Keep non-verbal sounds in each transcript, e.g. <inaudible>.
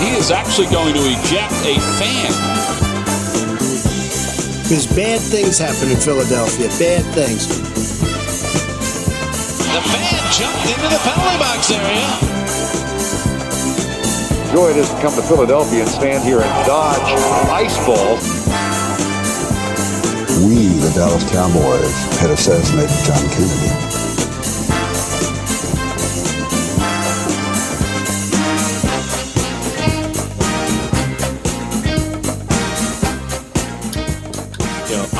he is actually going to eject a fan. Because bad things happen in Philadelphia. Bad things. The fan jumped into the penalty box area. Joy it is to come to Philadelphia and stand here and dodge ice balls. We, the Dallas Cowboys, had assassinated John Kennedy.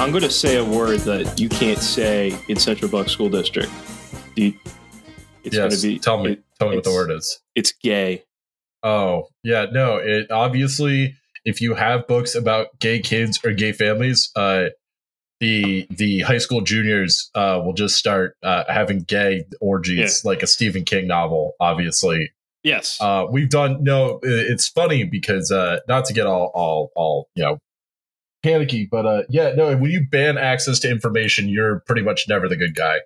I'm going to say a word that you can't say in Central Bucks School District. You, it's yes, going to be. Tell me. It, tell me what the word is. It's gay. Oh yeah, no. It obviously, if you have books about gay kids or gay families, uh, the the high school juniors uh, will just start uh, having gay orgies yeah. like a Stephen King novel. Obviously, yes. Uh, we've done. No, it's funny because uh, not to get all all all you know panicky. But uh, yeah, no. When you ban access to information, you're pretty much never the good guy.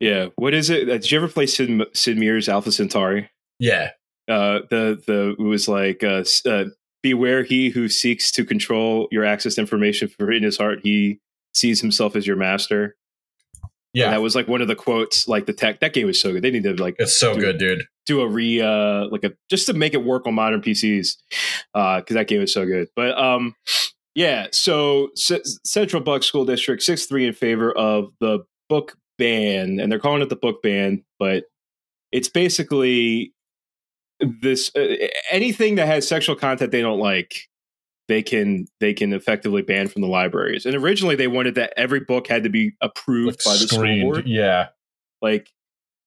Yeah. What is it? Uh, did you ever play Sid, Sid Meier's Alpha Centauri? Yeah. Uh, the the it was like uh, uh, beware he who seeks to control your access to information for in his heart he sees himself as your master. Yeah, and that was like one of the quotes. Like the tech that game was so good. They need to like it's so do, good, dude. Do a re uh like a just to make it work on modern PCs uh because that game is so good. But um yeah, so C- Central Bucks School District six three in favor of the book ban, and they're calling it the book ban, but it's basically this uh, anything that has sexual content they don't like they can they can effectively ban from the libraries. And originally they wanted that every book had to be approved like by the screened, school board. yeah. Like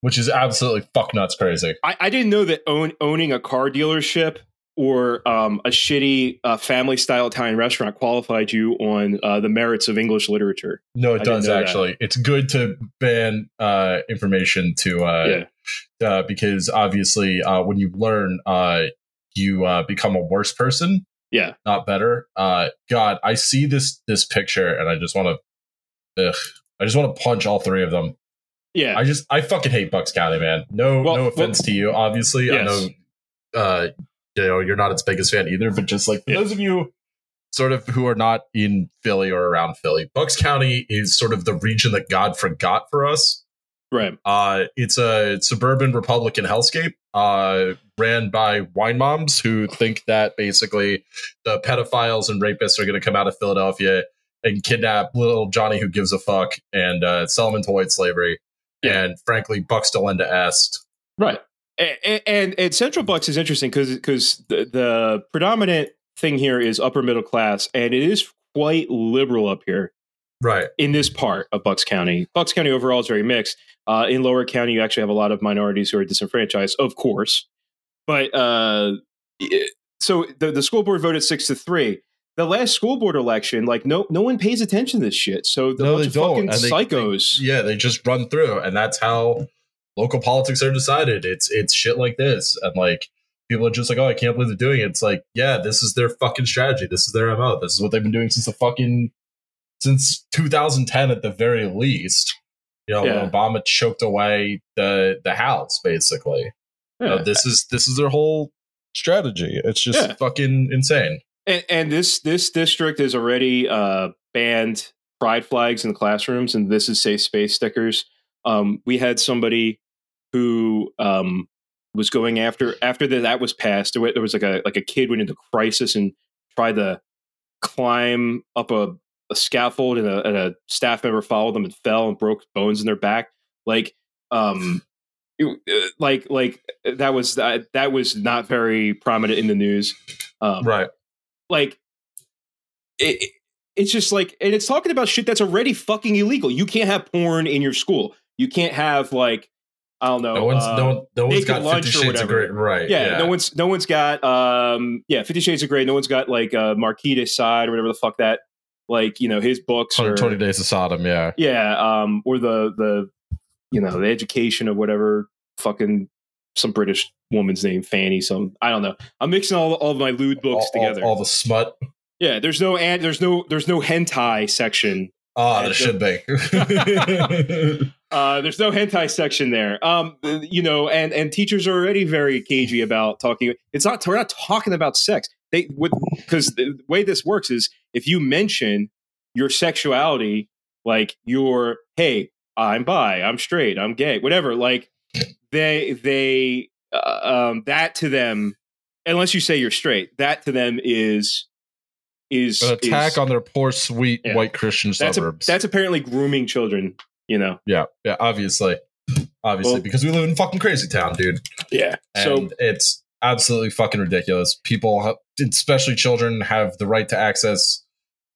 which is absolutely fuck nuts crazy. I, I didn't know that own, owning a car dealership or um, a shitty uh, family style Italian restaurant qualified you on uh, the merits of English literature. No, it I does actually. That. It's good to ban uh, information to uh, yeah. Uh, because obviously uh, when you learn, you become a worse person. Yeah, not better. God, I see this this picture and I just want to, I just want to punch all three of them. Yeah, I just I fucking hate Bucks County, man. No, well, no offense well, to you. Obviously, yes. I know uh, you know you're not its biggest fan either, but just like yeah. those of you sort of who are not in Philly or around Philly, Bucks County is sort of the region that God forgot for us. Right. Uh, it's a suburban Republican hellscape uh, ran by wine moms who think that basically the pedophiles and rapists are going to come out of Philadelphia and kidnap little Johnny who gives a fuck and uh, sell him into white slavery. Yeah. And frankly, Bucks Delenda est. Right and, and, and Central Bucks is interesting because because the, the predominant thing here is upper middle class, and it is quite liberal up here. Right. In this part of Bucks County. Bucks County overall is very mixed. Uh, in Lower County, you actually have a lot of minorities who are disenfranchised, of course. But uh, so the, the school board voted six to three. The last school board election, like no no one pays attention to this shit. So the no, bunch of don't. fucking they, psychos. They, yeah, they just run through, and that's how local politics are decided. It's it's shit like this, and like people are just like, oh, I can't believe they're doing it. It's like, yeah, this is their fucking strategy. This is their mo. This is what they've been doing since the fucking since 2010 at the very least. You know, yeah. Obama choked away the the House basically. Yeah. Know, this is this is their whole strategy. It's just yeah. fucking insane. And, and, this this district is already uh, banned pride flags in the classrooms, and this is safe space stickers. Um, we had somebody who um, was going after after that, that was passed. There was like a like a kid went into crisis and tried to climb up a, a scaffold, and a, and a, staff member followed them and fell and broke bones in their back. Like, um, it, uh, like like that was that that was not very prominent in the news. Um, right. Like it, it's just like, and it's talking about shit that's already fucking illegal. You can't have porn in your school. You can't have like I don't know. No one's uh, no, no one's got Fifty Shades of Grey, right? Yeah, yeah, no one's no one's got um yeah Fifty Shades of Grey. No one's got like uh, Marquis de Sade or whatever the fuck that like you know his books. Twenty, or, 20 Days of Sodom, yeah, yeah, um, or the the you know the education of whatever fucking some British woman's name, Fanny. Some I don't know. I'm mixing all all of my lewd books all, together. All, all, the smut. Yeah, there's no and there's no there's no hentai section Ah, And there should be. Uh, there's no hentai section there. Um, you know, and and teachers are already very cagey about talking. It's not we're not talking about sex. They would because the way this works is if you mention your sexuality, like you're hey, I'm bi, I'm straight, I'm gay, whatever. Like they they uh, um that to them, unless you say you're straight, that to them is is An attack is- on their poor, sweet Yeah. white Christian that's a, suburbs. that's apparently grooming children. You know, yeah, yeah, obviously, obviously, Well- because we live in fucking crazy town, dude. yeah. and So it's absolutely fucking ridiculous. People, especially children, have the right to access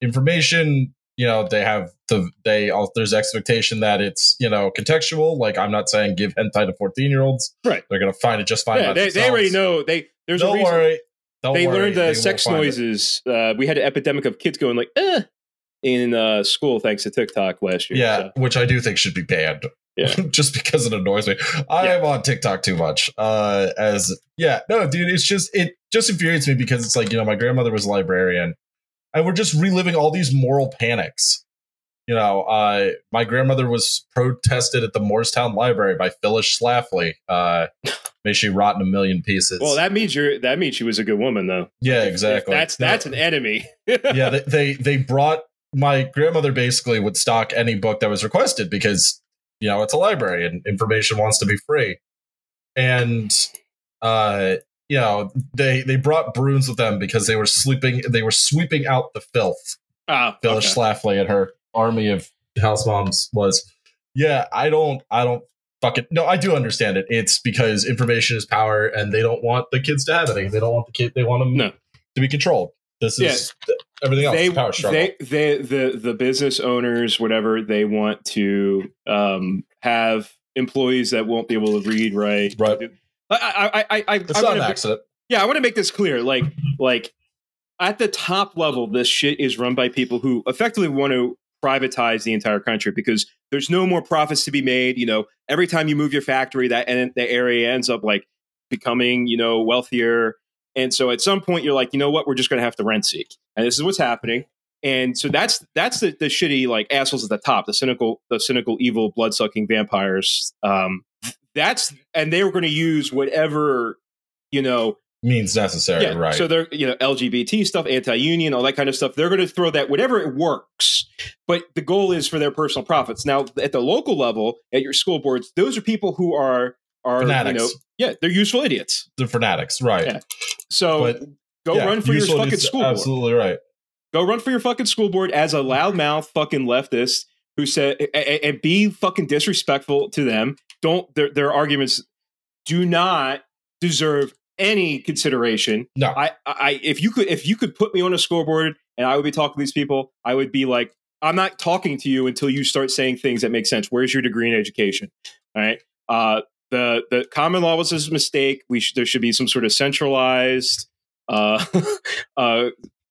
information. You know, they have the they. all There's expectation that it's you know contextual. Like I'm not saying give hentai to 14 year olds. Right. They're gonna find it just fine. yeah, they, they already know. They there's Don't reason. worry. Don't they worry, learned they uh, sex noises. Uh, we had an epidemic of kids going like, eh, in uh, school thanks to TikTok last year. Yeah, so. which I do think should be banned. Yeah. <laughs> just because it annoys me. I Yeah. am on TikTok too much. Uh as yeah, no, dude, it's just it just infuriates me because it's like, you know, my grandmother was a librarian and we're just reliving all these moral panics. You know, uh my grandmother was protested at the Morristown Library by Phyllis Schlafly. Uh <laughs> may she rot in a million pieces. Well, that means you're. That means she was a good woman, though. yeah, If- if exactly. that's No. that's an enemy. <laughs> yeah, they, they they brought my grandmother basically would stock any book that was requested because you know it's a library and information wants to be free, and uh, you know they they brought brooms with them because they were sleeping they were sweeping out the filth. Ah, Phyllis okay. Schlafly and her army of house moms was. Yeah, I don't I don't fucking no, I do understand it. It's because information is power, and they don't want the kids to have any. They don't want the kid. They want them No. to be controlled. This is everything else. they, power struggle. they, they, the, the business owners, whatever, they want to um, have employees that won't be able to read, right? Right. I, I, I, I, It's I not an accident. Yeah, I want to make this clear. Like, like at the top level, this shit is run by people who effectively want to privatize the entire country because there's no more profits to be made. You know, every time you move your factory, that and the area ends up like becoming, you know, wealthier. And so at some point, you're like, you know what? We're just going to have to rent seek, and this is what's happening. And so that's that's the, the shitty like assholes at the top, the cynical, the cynical, evil, blood sucking vampires. Um, that's and they were going to use whatever you know Means necessary, yeah, right? So they're you know LGBT stuff, anti-union, all that kind of stuff. They're going to throw that whatever it works, but the goal is for their personal profits. Now, at the local level, at your school boards, those are people who are are Fanatics. you know yeah they're useful idiots. They're fanatics, right? Yeah. So But, go Yeah, run for your fucking school board. Absolutely right. Go run for your fucking school board as a loudmouth fucking leftist who said a- a- and be fucking disrespectful to them. Don't their their arguments do not deserve any consideration. No, I, I, if you could, if you could put me on a scoreboard and I would be talking to these people, I would be like, I'm not talking to you until you start saying things that make sense. Where's your degree in education? All right. Uh, the the common law was a mistake. We sh- there should be some sort of centralized, uh, <laughs> uh,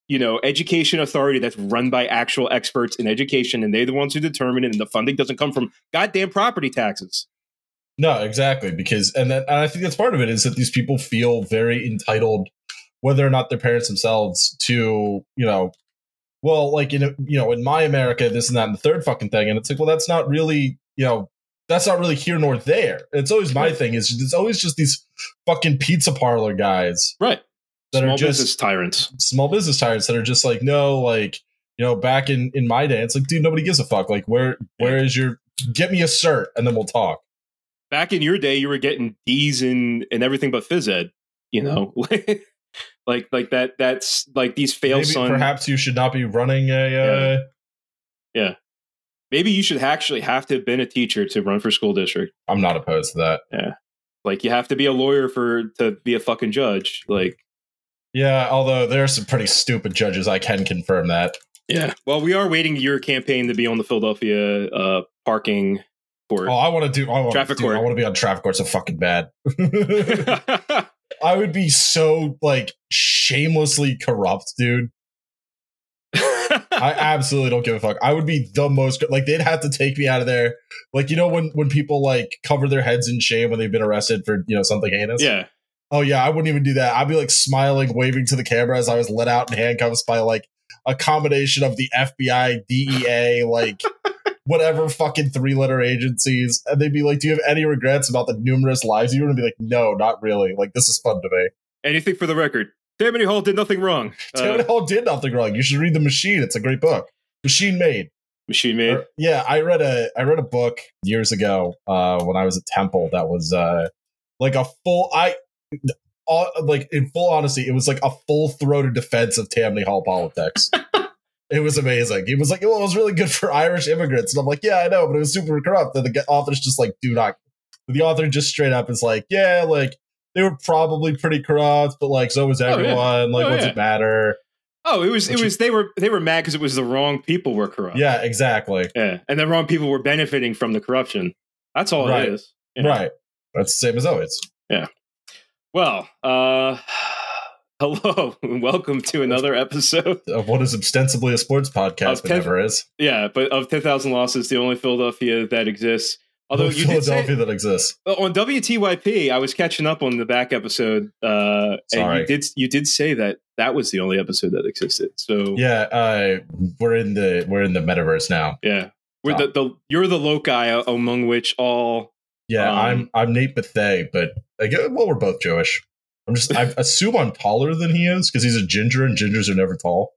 you know, education authority that's run by actual experts in education, and they're the ones who determine it. And the funding doesn't come from goddamn property taxes. no, exactly. Because and then and I think that's part of it is that these people feel very entitled, whether or not their parents themselves, to you know, well, like in you know, in my America, this and that and the third fucking thing, and it's like, well, that's not really you know. That's not really here nor there. It's always my thing. Is it's always just these fucking pizza parlor guys Right. that Small are just business tyrants. small business tyrants that are just like, no, like, you know, back in in my day, it's like, dude, nobody gives a fuck. Like, where where is your get me a cert and then we'll talk. back in your day, you were getting D's and and everything but phys ed. You know, <laughs> like like that. That's like these fail Maybe son. perhaps you should not be running a. Uh, Maybe you should actually have to have been a teacher to run for school district. I'm not opposed to that. Yeah. Like you have to be a lawyer for to be a fucking judge. Like Yeah, although there are some pretty stupid judges. I can confirm that. yeah. Well, we are waiting your campaign to be on the Philadelphia uh, parking court. Oh, I want to do. I want Traffic to. I want to be on traffic court so fucking bad. <laughs> <laughs> I would be so like shamelessly corrupt, dude. I absolutely don't give a fuck. I would be the most like they'd have to take me out of there. Like you know when when people like cover their heads in shame when they've been arrested for you know something heinous. yeah. Oh yeah, I wouldn't even do that. I'd be like smiling, waving to the camera as I was let out in handcuffs by like a combination of the FBI, DEA, <laughs> like whatever fucking three letter agencies, and they'd be like, "Do you have any regrets about the numerous lives you were?" And be like, "No, not really. Like this is fun to me." Anything for the record. Tammany Hall did nothing wrong. Tammany Uh, Hall did nothing wrong. You should read The Machine. It's a great book. Machine Made. machine made. Or- yeah, I read a I read a book years ago uh, when I was at Temple that was uh, like a full I all, like in full honesty, it was like a full throated defense of Tammany Hall politics. <laughs> it was amazing. He was like, "Well, it was really good for Irish immigrants," and I'm like, "Yeah, I know, but it was super corrupt." And the author's just like, "Do not." The author just straight up is like, "Yeah, like." They were probably pretty corrupt, but like so was Oh, yeah. everyone. Like, Oh, what's yeah. it matter? Oh, it was it was they were they were mad because it was the wrong people were corrupt. Yeah, exactly. Yeah. And the wrong people were benefiting from the corruption. That's all Right. it is. Yeah. Right. That's the same as always. Yeah. Well, uh <sighs> hello and <laughs> welcome to another episode. <laughs> of what is ostensibly a sports podcast, but never is. Yeah, but of 10,000 losses, the only Philadelphia that exists. Although you did say Philadelphia that exists. Well, on WTYP, I was catching up on the back episode, uh, and Sorry. you did you did say that that was the only episode that existed. So Yeah, uh, we're in the we're in the metaverse now. yeah, we're the, the you're the loci among which all Yeah, Um, I'm I'm Nate Bethay, but I get, well, we're both Jewish. I'm just I <laughs> assume I'm taller than he is because he's a ginger and gingers are never tall.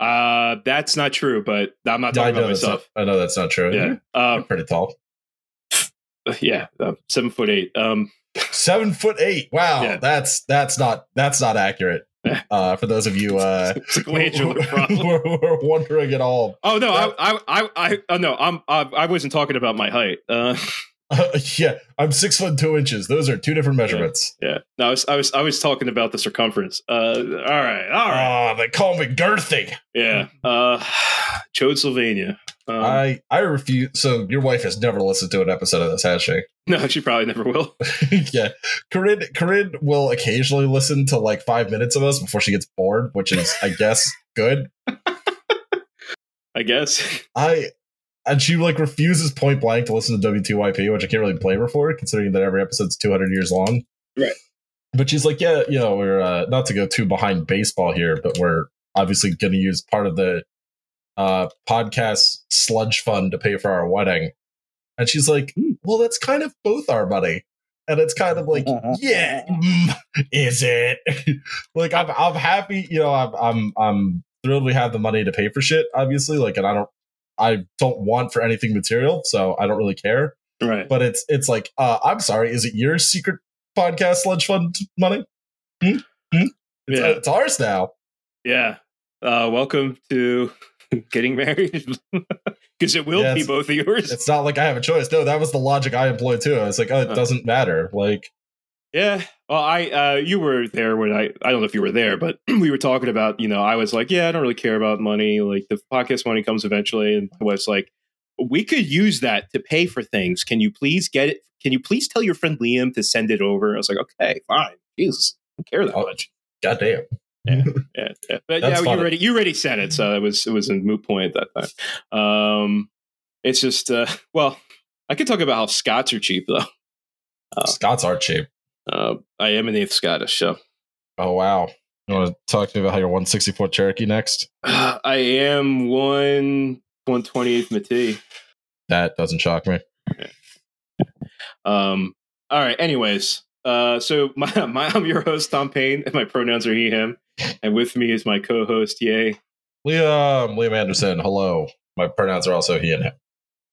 Uh that's not true, but I'm not talking about that's not, myself. I know that's not true. Yeah, uh, pretty tall. <laughs> yeah, uh, seven foot eight. Um, Seven foot eight. Wow, Yeah. that's that's not that's not accurate. Uh, for those of you <laughs> uh, who, <laughs> glandular problem. who are wondering at all, Oh no, That- I, I, I, I, oh, no, I'm, I, I wasn't talking about my height. Uh, <laughs> yeah, I'm six foot two inches. Those are two different measurements. yeah, no, I was, I was, I was talking about the circumference. Uh, all right, all right. Ah, they call me girthy. Yeah. Uh Chode Sylvania. Um, I I refuse. So your wife has never listened to an episode of this, has she? <laughs> no, she probably never will. <laughs> yeah, Corinne Corinne will occasionally listen to like five minutes of us before she gets bored, which is, I guess, good. I guess. I and she like refuses point blank to listen to WTYP, which I can't really blame her for, considering that every episode's 200 years long. Right. But she's like, yeah, you know, we're uh, not to go too behind baseball here, but we're obviously going to use part of the uh, podcast sludge fund to pay for our wedding. And she's like, Hmm. well, that's kind of both our money. And it's kind of like, <laughs> yeah, mm, is it? <laughs> like, I'm, I'm happy, you know, I'm, I'm, I'm thrilled we have the money to pay for shit, obviously. Like, and I don't, I don't want for anything material, so I don't really care. Right. But it's, it's like, uh, I'm sorry, is it your secret podcast sludge fund money? Hmm? Hmm? It's, Yeah. it's ours now. Yeah. Uh welcome to <laughs> getting married. <laughs> Because it will Yeah, be both of yours. It's not like I have a choice. No, that was the logic I employed too. I was like, oh, it Uh. doesn't matter. Like, Yeah. Well, I uh you were there when I I don't know if you were there, but <clears throat> we were talking about, you know, I was like, yeah, I don't really care about money. Like the podcast money comes eventually and I was like, we could use that to pay for things. Can you please get it? Can you please tell your friend Liam to send it over? I was like, okay, fine. Jesus. I don't care that Oh, much. goddamn. Yeah, yeah. <laughs> But That's yeah, you already you already said it, so it was it was a moot point at that time. Um it's just uh <laughs> well, I could talk about how Scots are cheap though. Oh. Scots are cheap. Uh I am an eighth Scottish, so Oh wow. You want to talk to me about how you're 164 Cherokee next? Uh, <sighs> I am one one twenty eighth Métis. That doesn't shock me. Um. All right. Anyways, uh, so <laughs> my, my I'm your host Tom Payne, and my pronouns are he him, and with me is my co-host Yay. Liam, Liam Anderson. Hello. My pronouns are also he and him.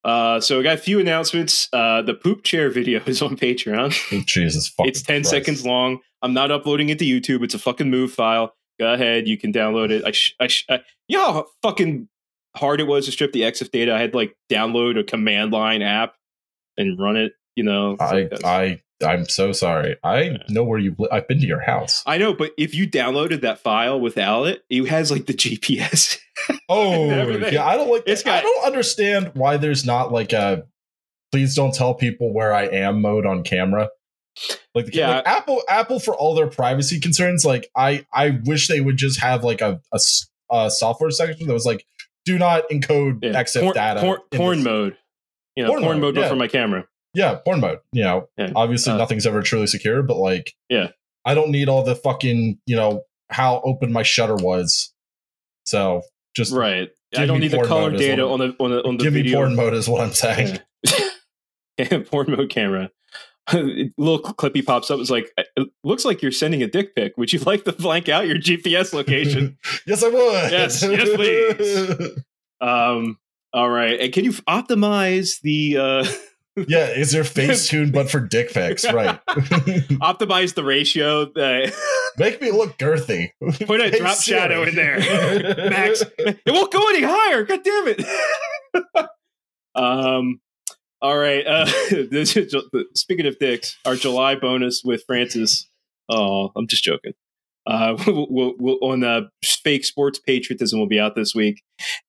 Uh, so we got a few announcements. Uh, the poop chair video <laughs> is on Patreon. Oh, Jesus fucking it's 10 Christ. seconds long. I'm not uploading it to YouTube. It's a fucking move file. Go ahead, you can download it. I, sh- I, sh- I you know how fucking hard it was to strip the EXIF data. I had to, like download a command line app and run it. You know, I, like I, I'm so sorry. I know where you. Li- I've been to your house. I know, but if you downloaded that file without it, it has like the <laughs> GPS. Oh, yeah. I don't like. It's I got- don't understand why there's not like a. Please don't tell people where I am mode on camera. Like, the, Yeah. like Apple, Apple for all their privacy concerns. Like, I, I wish they would just have like a a software section that was like, do not encode Yeah. EXIF porn, data. porn, porn mode. You know, Porn porn, mode, mode, yeah. for my camera. Yeah, porn mode. You know, Yeah. obviously Uh, nothing's ever truly secure, but like, Yeah. I don't need all the fucking, you know, how open my shutter was So just right. I don't need the color data on the on the on the give me porn mode is what I'm saying. <laughs> Yeah. porn mode camera. <laughs> little clippy pops up. It's like it looks like you're sending a dick pic. Would you <laughs> like to blank out your GPS location? yes, I would. Yes, yes, please. um. All right. And can you optimize the uh yeah, is there <laughs> face tuned but for dick pics? Right. <laughs> optimize the ratio? That <laughs> Make me look girthy. put a Hey, drop shadow in there, Max. It won't go any higher. God damn it. um. All right. Uh, this is, speaking of dicks, our July bonus with Francis. Oh, I'm just joking. Uh, we'll, we'll, we'll, on uh, fake sports patriotism will be out this week,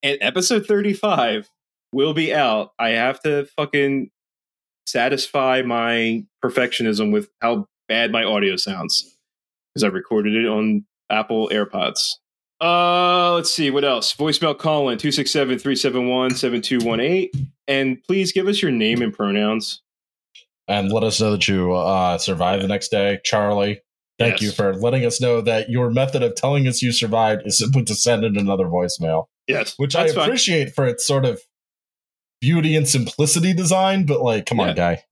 and episode 35 will be out. I have to fucking satisfy my perfectionism with how bad my audio sounds because I recorded it on Apple AirPods. Uh, let's see what else. Voicemail call in 267 371 7218. And please give us your name and pronouns. and let us know that you uh, survived the next day. Charlie, thank Yes. you for letting us know that your method of telling us you survived is simply to send in another voicemail, Yes. which I fine. appreciate for its sort of beauty and simplicity design. But like, come Yeah. on, guy.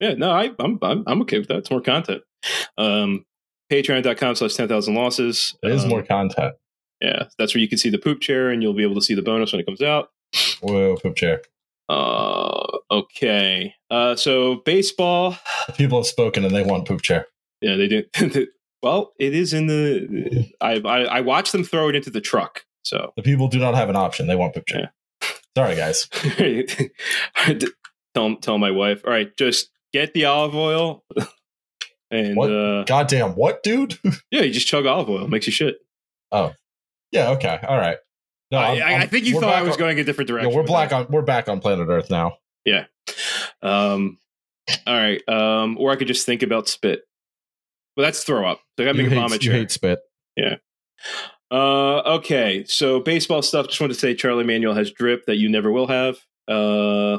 Yeah, no, I, I'm, I'm I'm okay with that. It's more content. Um, Patreon.com slash 10,000 losses. It is Um, more content. Yeah, that's where you can see the poop chair and you'll be able to see the bonus when it comes out. Whoa, poop chair. Uh, okay. Uh, so baseball. <sighs> People have spoken and they want poop chair. Yeah, they did. <laughs> well, it is in the. I, I I watched them throw it into the truck. So The people do not have an option. They want poop chair. Sorry, guys. <laughs> tell tell my wife. All right, just get the olive oil. <laughs> And What? uh, Goddamn, what, dude? <laughs> yeah, you just chug olive oil. Makes you shit. Oh, yeah, okay, all right. No, I, I'm- I- I'm- think you thought I was on- going a different Yeah, direction. we're black that. on. We're back on planet Earth now. Yeah. Um, all right. Um, or I could just think about spit. Well, that's throw up. So I gotta You make a hate, vomit you chair. hate spit. Uh, okay. So baseball stuff. Just want to say Charlie Manuel has drip that you never will have. Uh,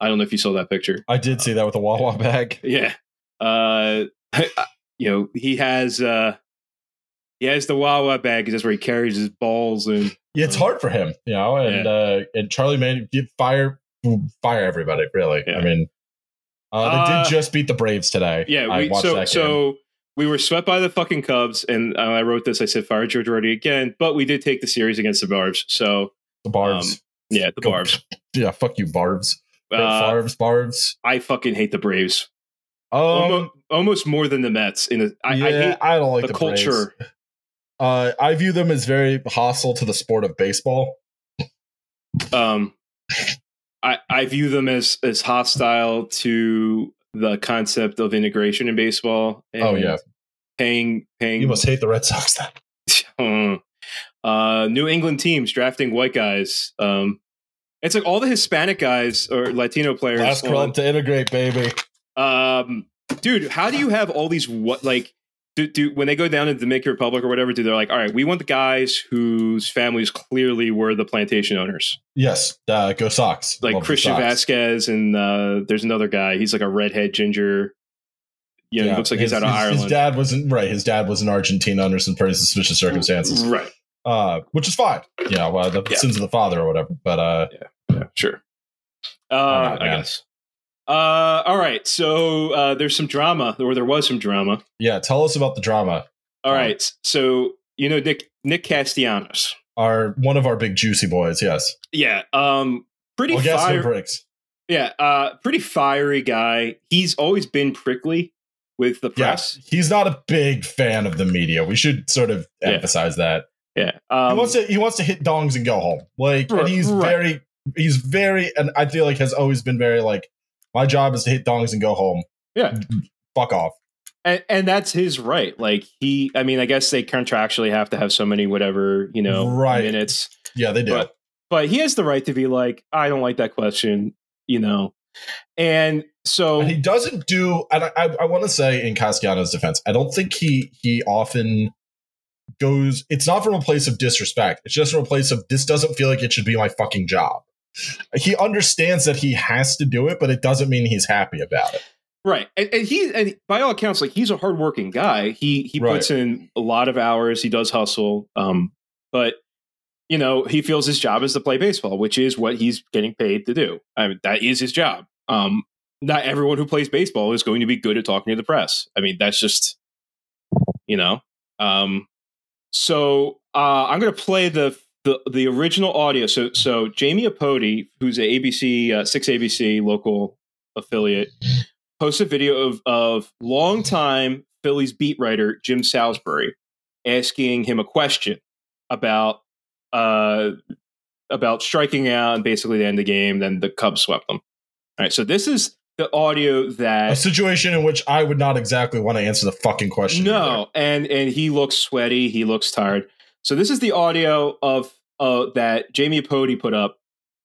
I don't know if you saw that picture. I did see that with the Wawa bag. <laughs> Yeah. Uh, <laughs> you know, he has, uh, he has the Wawa bag. That's where he carries his balls and Yeah, it's Uh, hard for him, you know. And uh, and Charlie Manuel fire fire everybody. Really, Yeah. I mean, uh, they Uh, did just beat the Braves today. Yeah, I we, watched so that game. so we were swept by the fucking Cubs, and uh, I wrote this. I said fire Joe Girardi again, but we did take the series against the Barbs. So the Barbs. yeah, the Go- Barbs. <laughs> yeah, fuck you, Barbs. Um, Uh, Barbs, Barbs. I fucking hate the Braves Um, almost, almost more than the Mets. In a, I, yeah, I hate I don't like the, the, culture. <laughs> Uh, I view them as very hostile to the sport of baseball. Um, I I view them as as hostile to the concept of integration in baseball. And Oh yeah, paying paying. you must hate the Red Sox then. <laughs> uh, New England teams drafting white guys. Um, it's like all the Hispanic guys or Latino players. On- club to integrate, baby. um, dude, how do you have all these what like? Do, do when they go down to the Dominican Republic or whatever? Do they're like, all right, we want the guys whose families clearly were the plantation owners, Yes, uh, go Sox. like Love Christian Sox. Vasquez, and uh, there's another guy. He's like a redhead ginger. You know, he looks like his, he's out of his- Ireland. His dad wasn't right. His dad was in Argentina under some pretty suspicious circumstances. right? uh, which is fine. Yeah, well, the Yeah. sins of the father or whatever. But uh, Yeah, sure. Uh, I guess. Uh, all right. So uh, there's some drama, or there was some drama. yeah, tell us about the drama. All Oh. right. So you know Nick Nick Castellanos. Our one of our big juicy boys. Yes, Yeah. Um. Pretty well, guess who breaks? Yeah. Uh. Pretty fiery guy. He's always been prickly with the press. Yes, he's not a big fan of the media. We should sort of Yeah. emphasize that. Yeah. Um, he wants to he wants to hit dongs and go home. Like, Right, and he's right. very he's very, and I feel like has always been very like, my job is to hit dongs and go home. Yeah. fuck off. and, and that's his right. Like he. I mean, I guess they contractually have to have so many whatever you know Right. minutes. Yeah, they do. But but he has the right to be like, I don't like that question. You know. And so And he doesn't do and I, I, I want to say in Castellanos defense i don't think he he often goes it's not from a place of disrespect it's just from a place of this doesn't feel like it should be my fucking job he understands that he has to do it but it doesn't mean he's happy about it Right, and, and he and by all accounts, like he's a hardworking guy. He he Right. puts in a lot of hours. He does hustle. Um, but you know, he feels his job is to play baseball, which is what he's getting paid to do. I mean, that is his job. Um, not everyone who plays baseball is going to be good at talking to the press. I mean, that's just, you know. Um, so uh, I'm going to play the, the the original audio. So so Jamie Apody, who's a ABC uh, six ABC local affiliate, posted a video of of longtime Phillies beat writer Jim Salisbury asking him a question about uh about striking out and basically the end of the game. Then the Cubs swept them. All right, so this is the audio that A situation in which I would not exactly want to answer the fucking question. no, and and he looks sweaty. He looks tired. So this is the audio of uh, that Jamie Apody put up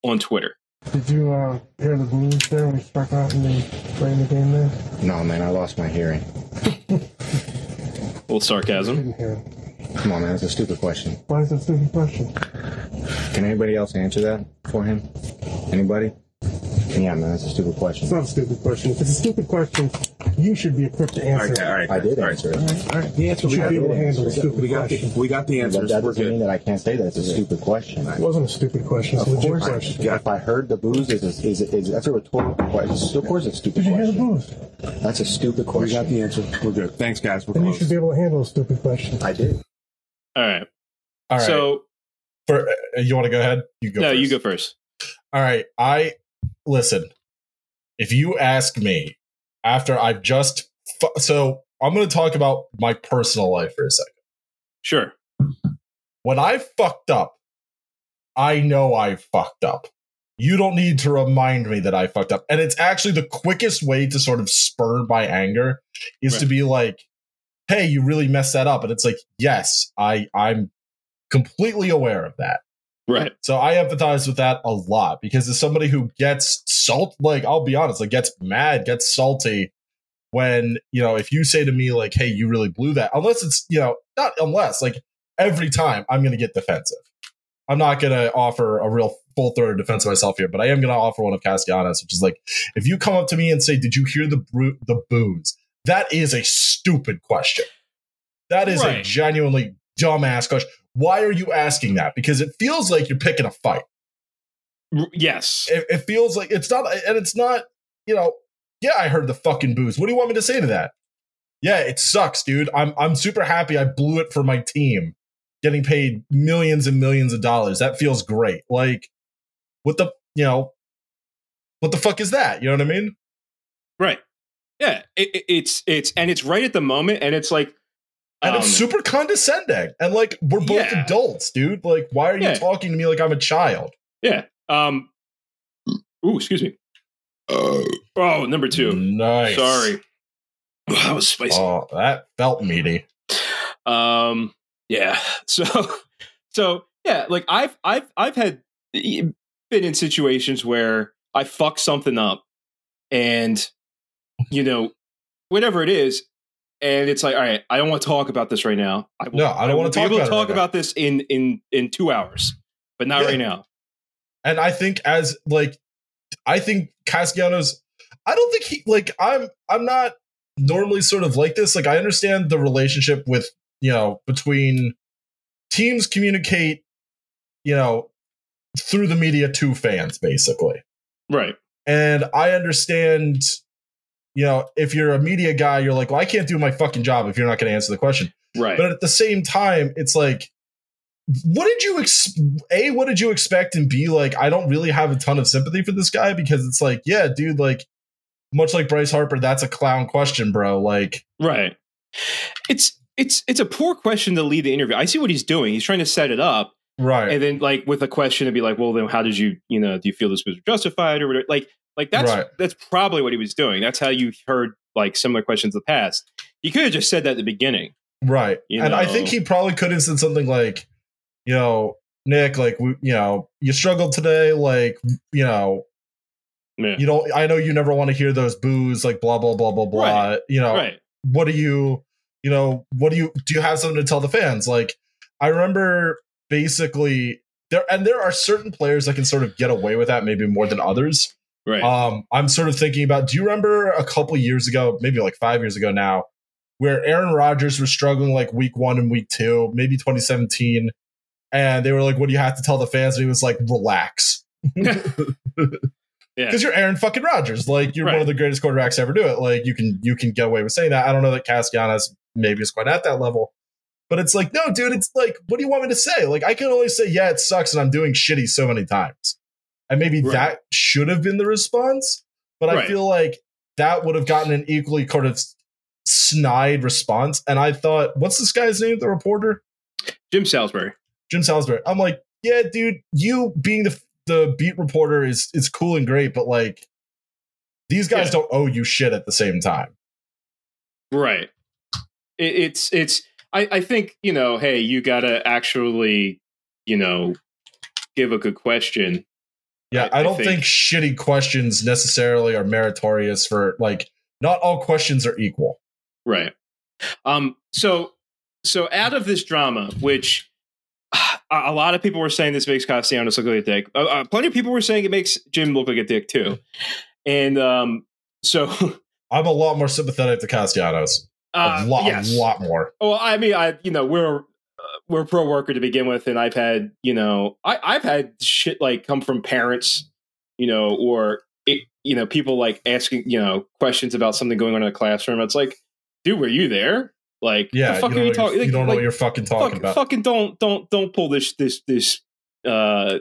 on Twitter. Did you uh, hear the blues there when we struck out and they playing the game there? No, man, I lost my hearing. <laughs> A little sarcasm. Didn't hear it. Come on, man, that's a stupid question. Why is that a stupid question? Can anybody else answer that for him? Anybody? Yeah, man, that's a stupid question. It's not a stupid question. If it's a stupid question, you should be equipped to answer. it. All right, I did answer it. All right, the answer You should be able to handle a we got, stupid we got the, question. we got the That, answers. that doesn't mean that I can't say that it's a stupid question. It wasn't a stupid question. It's Of a legit course, question. Yeah. if I heard the booze, is, is, is, is that's a rhetorical question. Of course, it's a stupid Did you hear the question. blues? That's a stupid question. We got the answer. We're good. Thanks, guys. We're Then you should be able to handle a stupid question. I did. All right. All right. So For, uh, you want to go ahead? You go. no, first. you go first. All right. I listen. If you ask me after I've just fu- so I'm going to talk about my personal life for a second. Sure. When I fucked up, I know I fucked up. You don't need to remind me that I fucked up. And it's actually the quickest way to sort of spur my anger is to be like, "Hey, you really messed that up." And it's like, "Yes, I I'm completely aware of that." Right. So I empathize with that a lot because as somebody who gets salt, like I'll be honest, like gets mad, gets salty when, you know, if you say to me like, hey, you really blew that, unless it's, you know, not unless, like every time I'm going to get defensive. I'm not going to offer a real full throated defense of myself here, but I am going to offer one of Castellanos, which is like, if you come up to me and say, did you hear the bru- the booze? That is a stupid question. That is a genuinely dumbass question. Why are you asking that? Because it feels like you're picking a fight. Yes. It, it feels like it's not, and it's not, you know, yeah, I heard the fucking booze. What do you want me to say to that? Yeah, it sucks, dude. I'm I'm super happy I blew it for my team, getting paid millions and millions of dollars. That feels great. Like, what the, you know, what the fuck is that? You know what I mean? Right. Yeah. It, it- it's it's and it's right at the moment, and it's like, And um, it's super condescending. And like, we're both Yeah. adults, dude. Like, why are you Yeah. talking to me like I'm a child? yeah. Um. Ooh, excuse me. Oh, number two. Nice. Sorry. <sighs> That was spicy. Oh, that felt meaty. Um. Yeah. <laughs> So. So yeah, like I've I've I've had been in situations where I fuck something up, and you know, whatever it is, and it's like, all right, I don't want to talk about this right now. I will, No, I don't will be talk able about to talk right now. this in in in two hours, but not Yeah. right now. And I think as like I think Castellanos I don't think he like I'm I'm not normally sort of like this. Like I understand the relationship with, you know, between teams communicate, you know, through the media to fans basically. Right. And I understand, you know, if you're a media guy, you're like, well, I can't do my fucking job if you're not going to answer the question. Right. But at the same time, it's like, what did you ex- a? What did you expect? And b like, I don't really have a ton of sympathy for this guy because it's like, yeah, dude, like, much like Bryce Harper, that's a clown question, bro. Like, Right. It's it's it's a poor question to lead the interview. I see what he's doing. He's trying to set it up, right, and then like with a question to be like, well, then how did you you know do you feel this was justified or whatever? Like like that's Right. that's probably what he was doing. That's how you heard like similar questions in the past. He could have just said that at the beginning. right. You and I think he probably could have said something like, you know, Nick, like, we, you know, you struggled today, like, you know, Yeah. you don't. I know you never want to hear those boos, like, blah blah blah blah blah. Right. You know, Right. what do you you know what do you do you have something to tell the fans like i remember basically there and there are certain players that can sort of get away with that maybe more than others Right. um i'm sort of thinking about do you remember a couple years ago maybe like five years ago now where aaron Rodgers was struggling like week one and week two maybe 2017 and they were like, "What do you have to tell the fans?" And he was like, "Relax." <laughs> Yeah. Because you're Aaron fucking Rodgers, like you're one of the greatest quarterbacks to ever do it. Like you can you can get away with saying that. I don't know that Castellanos maybe is quite at that level, but it's like, no, dude, it's like, what do you want me to say? Like I can only say, yeah, it sucks, and I'm doing shitty so many times, and maybe Right. that should have been the response, but I feel like that would have gotten an equally kind of snide response. And I thought, what's this guy's name? The reporter, Jim Salisbury. Jim Salisbury. I'm like, yeah, dude, you being the the beat reporter is is cool and great, but like these guys Yeah. don't owe you shit at the same time. Right. It, it's it's. I I think you know. Hey, you gotta actually, you know, give a good question. Yeah, I- I, I don't think- think, shitty questions necessarily are meritorious for like not all questions are equal. Right. Um. So so out of this drama, which a, a lot of people were saying this makes Castellanos look like a dick. Uh, uh, plenty of people were saying it makes Jim look like a dick too. And um. So. <laughs> I'm a lot more sympathetic to Castellanos. Uh, a lot, yes. a lot more. Well, I mean, I you know we're uh, we're pro worker to begin with, and I've had you know I I've had shit like come from parents, you know, or it, you know people like asking you know questions about something going on in the classroom. It's like, dude, were you there? Like, Yeah, the fuck you are you talking? you don't know like, what you're fucking talking fuck- about. Fucking don't don't don't pull this this this uh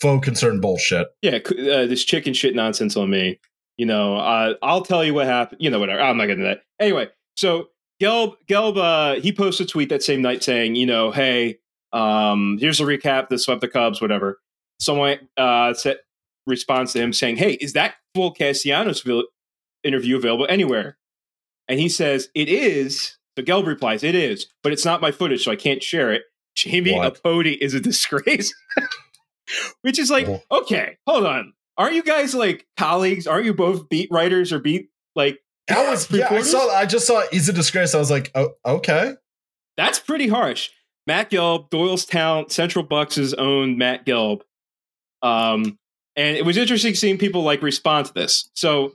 Faux concern bullshit. yeah uh, this chicken shit nonsense on me. You know, uh, I'll tell you what happened. You know, whatever. I'm not getting that. Anyway, so Gelb Gelb uh, he posted a tweet that same night saying, you know, hey, um, here's a recap. This swept the Cubs, whatever. Someone uh, said responds to him saying, hey, is that full Castellanos interview available anywhere? And he says it is. So Gelb replies, it is, but it's not my footage, so I can't share it. <laughs> Jamie What? Apody is a disgrace. <laughs> Which is like, okay, hold on. Aren't you guys like colleagues? Aren't you both beat writers or beat like <laughs> That was yeah. I saw. I just saw. He's a disgrace. I was like, oh, okay. That's pretty harsh. Matt Gelb, Doylestown, Central Bucks' own Matt Gelb. Um, and it was interesting seeing people like respond to this. So,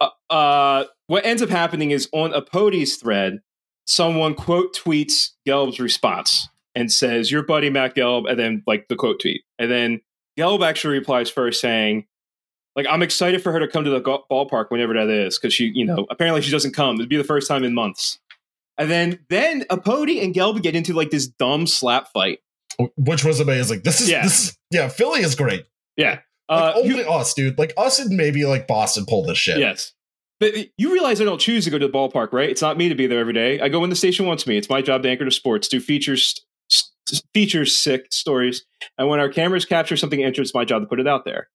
uh, uh, what ends up happening is on Apody's thread, someone quote tweets Gelb's response and says, "Your buddy Matt Gelb," and then like the quote tweet, and then Gelb actually replies first saying, "Like I'm excited for her to come to the go- ballpark whenever that is because she, you know, apparently she doesn't come. It'd be the first time in months." And then then Apody and Gelb get into like this dumb slap fight. Which was amazing. This is Yeah. this. Is, yeah, Philly is great. Yeah. Like Uh, only you- us, dude. Like us and maybe like Boston pulled this shit. Yes. But you realize I don't choose to go to the ballpark, right? It's not me to be there every day. I go when the station wants me. It's my job to anchor the sports, do features, features, sick stories, and when our cameras capture something interesting, it's my job to put it out there.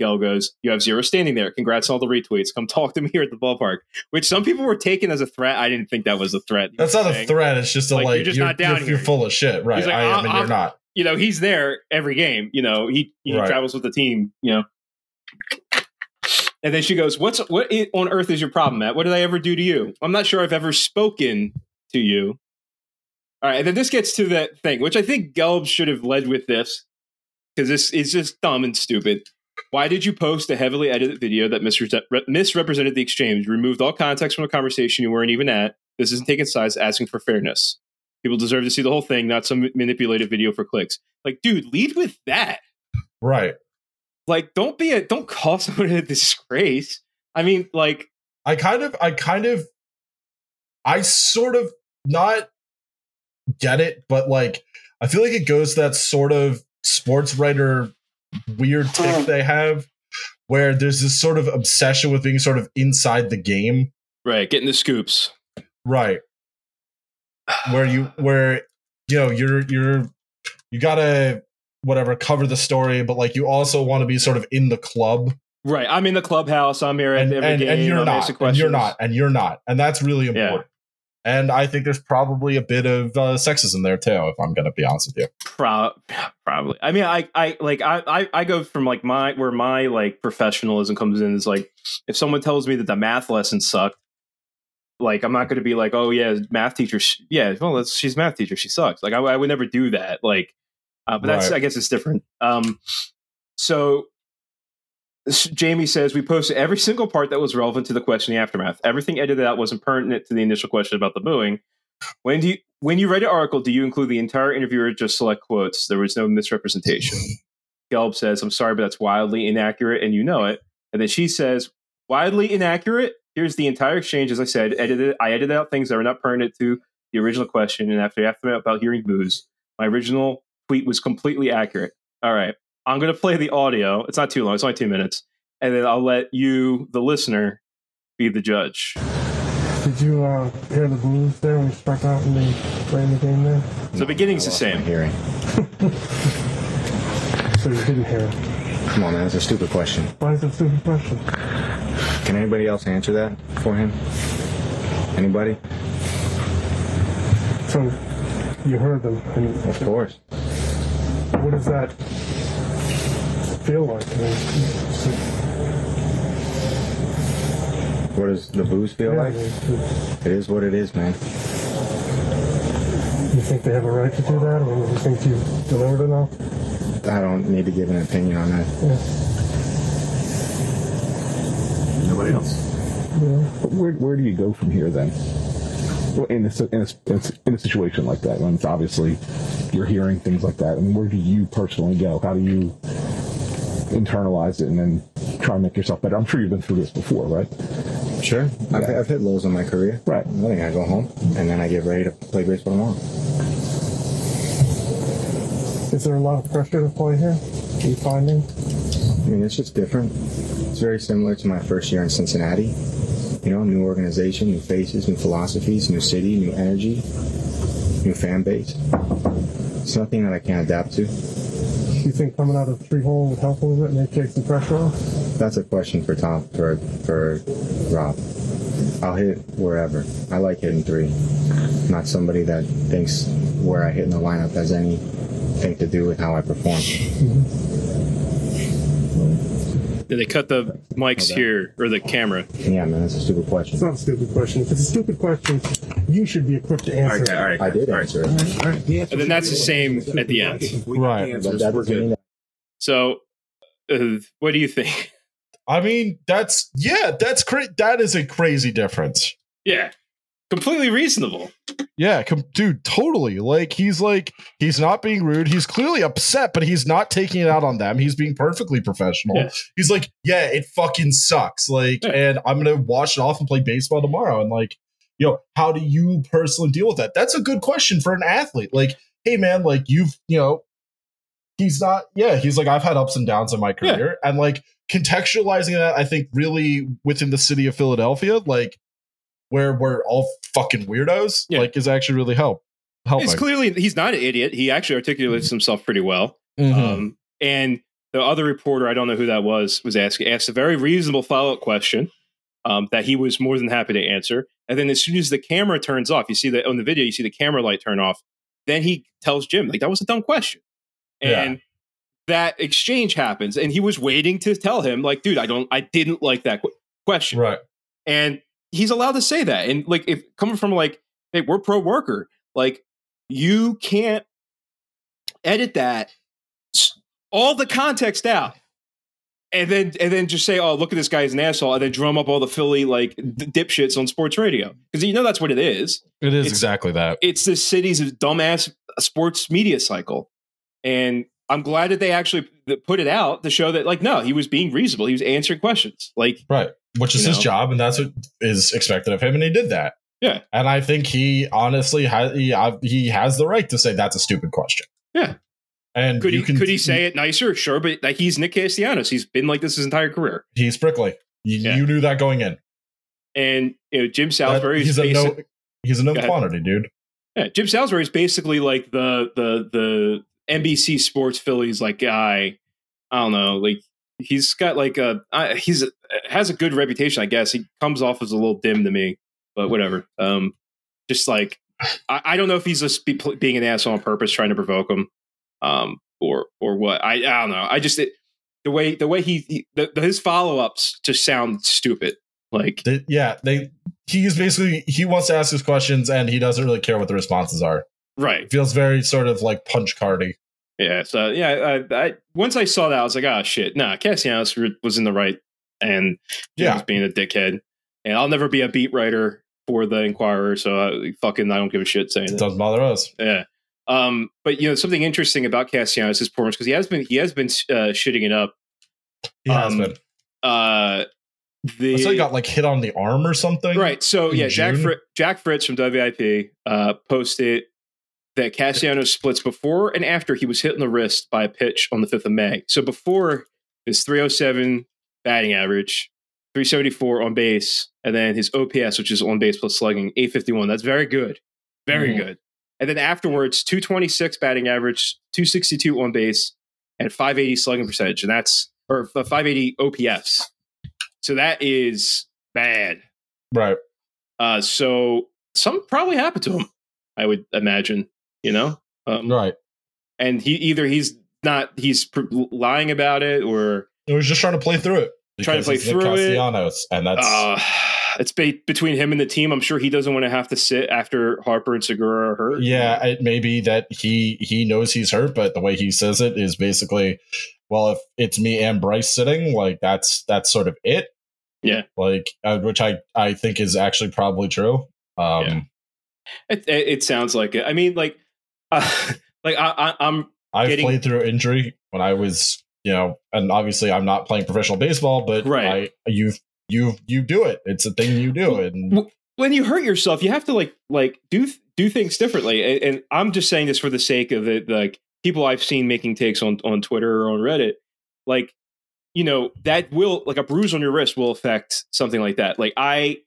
Gelb goes, "You have zero standing there. Congrats on all the retweets. Come talk to me here at the ballpark." Which some people were taking as a threat. I didn't think that was a threat. That's not a threat. It's just a Like, like, you're just you're, not down you're, you're full of shit, right? Like, I uh, am, "I'll- and you're uh, not. You know, he's there every game. You know, he he Right. travels with the team. You know. And then she goes, "What's what on earth is your problem, Matt? What did I ever do to you? I'm not sure I've ever spoken to you." All right, and then this gets to that thing, which I think Gelb should have led with this because this is just dumb and stupid. Why did you post a heavily edited video that misre- misrepresented the exchange, removed all context from a conversation you weren't even at? This isn't taking sides, asking for fairness. People deserve to see the whole thing, not some manipulated video for clicks. Like, dude, lead with that. Right. Like, don't be a don't call someone a disgrace. I mean, like, I kind of, I kind of, I sort of not get it, but like, I feel like it goes to that sort of sports writer weird hmm. tick they have where there's this sort of obsession with being sort of inside the game. right, getting the scoops. Right. Where you, where, you know, you're, you're, you gotta, whatever, cover the story, but like you also want to be sort of in the club. Right, I'm in the clubhouse. I'm here at and, every and, game. and you're I'm not and you're not and you're not and that's really Yeah. important and i think there's probably a bit of uh, sexism there too if i'm gonna be honest with you Pro- probably. I mean, I, I like, I, I, I go from like my where my like professionalism comes in is like, if someone tells me that the math lesson sucked, like I'm not going to be like, oh yeah, math teacher, sh- yeah, well, that's, she's a math teacher, she sucks. Like I, I would never do that. Like, uh, but that's, Right. I guess it's different. Um, so Jamie says we posted every single part that was relevant to the question, in the aftermath. Everything edited out wasn't pertinent to the initial question about the booing. When do you when you write an article, do you include the entire interview or just select quotes? There was no misrepresentation. <laughs> Gelb says, I'm sorry, but that's wildly inaccurate, and you know it. And then she says, wildly inaccurate. Here's the entire exchange. As I said, edited. I edited out things that were not pertinent to the original question. And after after about hearing booze, my original tweet was completely accurate. All right, I'm going to play the audio. It's not too long. It's only two minutes, and then I'll let you, the listener, be the judge. Did you uh, hear the blues there when we struck out and they playing the game there? So the beginning's the same. Hearing. <laughs> So you didn't hear it. Come on, man. That's a stupid question. Why is that a stupid question? Can anybody else answer that for him? Anybody? So you heard them, and Of course. What is that feel like? I What does the booze feel yeah, like? It is what it is, man. You think they have a right to do that, or you think you delivered enough? I don't need to give an opinion on that. Yeah. Nobody else. But where, where do you go from here then? Well, In a, in, a, in a situation like that, when it's obviously you're hearing things like that, I mean, where do you personally go? How do you internalize it and then try and make yourself better? I'm sure you've been through this before, right? Sure. I've, I've hit lows in my career. Right. I think I go home and then I get ready to play baseball tomorrow. Is there a lot of pressure to play here? Are you finding? I mean, it's just different. It's very similar to my first year in Cincinnati. You know, new organization, new faces, new philosophies, new city, new energy, new fan base. It's nothing that I can't adapt to. Do you think coming out of three hole would help a little bit, maybe take some pressure off? That's a question for Tom for for Rob. I'll hit wherever. I like hitting three. Not somebody that thinks where I hit in the lineup has anything to do with how I perform. Mm-hmm. Did they cut the mics here or the camera? Yeah, man, that's a stupid question. It's not a stupid question. If it's a stupid question, you should be equipped to answer. it. I did answer it. And then that's the same at the end. Right. But that doesn't mean that So, uh, what do you think? I mean, that's yeah, that's cra- that is a crazy difference. Yeah, completely reasonable. Yeah, com- dude, totally. Like he's like he's not being rude. He's clearly upset, but he's not taking it out on them. He's being perfectly professional. Yeah. He's like, yeah, it fucking sucks. Like, Yeah. and I'm gonna wash it off and play baseball tomorrow. And like, you know, how do you personally deal with that? That's a good question for an athlete. Like, hey man, like you've, you know, he's not. Yeah, he's like, I've had ups and downs in my Yeah. career, and like contextualizing that, I think really within the city of Philadelphia, like where we're all fucking weirdos, Yeah. like is actually really help helping. It's clearly he's not an idiot. He actually articulates himself pretty well. Mhm. Um, and the other reporter, I don't know who that was, was asking asked a very reasonable follow up question um, that he was more than happy to answer. And then as soon as the camera turns off, you see that on the video, you see the camera light turn off. Then he tells Jim, like, that was a dumb question. Yeah. And that exchange happens. And he was waiting to tell him, like, dude, I don't, I didn't like that qu- question. right. And he's allowed to say that. And like, if coming from like, hey, we're pro worker, like, you can't edit that all the context out and then and then just say oh look at this guy he's an asshole and then drum up all the philly like d- dipshits on sports radio because you know that's what it is It is It's- exactly that. it's the city's dumbass sports media cycle and i'm glad that they actually put it out to show that like no he was being reasonable he was answering questions like Right. Which is You his know? job, and that's what is expected of him, and he did that. Yeah. And I think he honestly has he, uh, he has the right to say that's a stupid question. Yeah. And could he can could he say it nicer sure but like he's nick castellanos he's been like this his entire career he's prickly. You, Yeah. you knew that going in. and you know jim salisbury he's is a no he's a ahead. quantity, dude. Yeah, Jim Salisbury is basically like the the the NBC Sports Phillies like guy. I don't know, like he's got like a uh, he's has a good reputation, I guess. He comes off as a little dim to me, but whatever. Um, just like I, I don't know if he's just be, being an asshole on purpose, trying to provoke him, um, or or what. I I don't know. I just it, the way the way he, he the, his follow ups just sound stupid. Like yeah, they he's basically he wants to ask his questions and he doesn't really care what the responses are. right, It feels very sort of like punch cardy. Yeah, so yeah, I, I once I saw that, I was like, oh shit, nah, Castellanos re- was in the right, and Yeah. was being a dickhead, and I'll never be a beat writer for the Inquirer, so I, fucking I don't give a shit saying It it. doesn't bother us. Yeah. Um, but you know something interesting about Castellanos' performance because he has been he has been uh, shitting it up. He has Um, been. Uh, the I saw he got like hit on the arm or something. right. So yeah, Jack June? Fri- Jack Fritz from WIP uh, posted that Castellanos splits before and after he was hit in the wrist by a pitch on the fifth of May. So before his 307 batting average, 374 on base, and then his OPS, which is on base plus slugging, 851. That's very good, very Mhm. good. And then afterwards, 226 batting average, 262 on base, and 580 slugging percentage, and that's or uh, 580 OPS. So that is bad. Right. Uh, so something probably happened to him. I would imagine, you know. Um, Right. and he either he's not he's pr- lying about it or He was just trying to play through it. Trying to play through it. Castellanos, and that's uh, it's be- between him and the team. I'm sure he doesn't want to have to sit after Harper and Segura are hurt. yeah. It may be that he he knows he's hurt, but the way he says it is basically, well, if it's me and Bryce sitting, like that's that's sort of it. Yeah. Like uh, which I I think is actually probably true. Um, Yeah. It, it, it sounds like it. I mean, like, uh, <laughs> like I, I, I'm I've Getting- played through injury when I was, you know, and obviously I'm not playing professional baseball, but Right. I you you you do it. It's a thing you do, and when you hurt yourself, you have to like like do do things differently. And, and I'm just saying this for the sake of it. Like people I've seen making takes on on Twitter or on Reddit, like you know that will like a bruise on your wrist will affect something like that. Like I,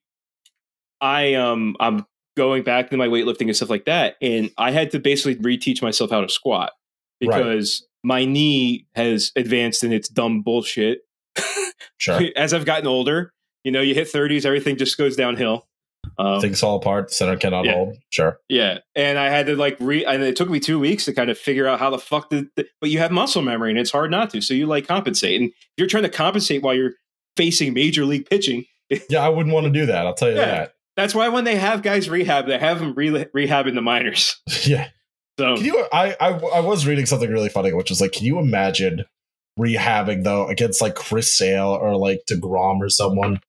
I um I'm going back to my weightlifting and stuff like that, and I had to basically reteach myself how to squat Right. because my knee has advanced in its dumb bullshit sure <laughs> as I've gotten older. You know, you hit 30s, everything just goes downhill. Um, things fall apart. Center cannot Yeah. hold. Sure, yeah, and I had to like re, and it took me two weeks to kind of figure out how the fuck did. The, but you have muscle memory, and it's hard not to. So you like compensate, and if you're trying to compensate while you're facing major league pitching. <laughs> yeah, I wouldn't want to do that. I'll tell you Yeah. That's why when they have guys rehab, they have them re- rehab in the minors. <laughs> Yeah, So can you? I, I I was reading something really funny, which is like, can you imagine rehabbing though against like Chris Sale or like Degrom or someone?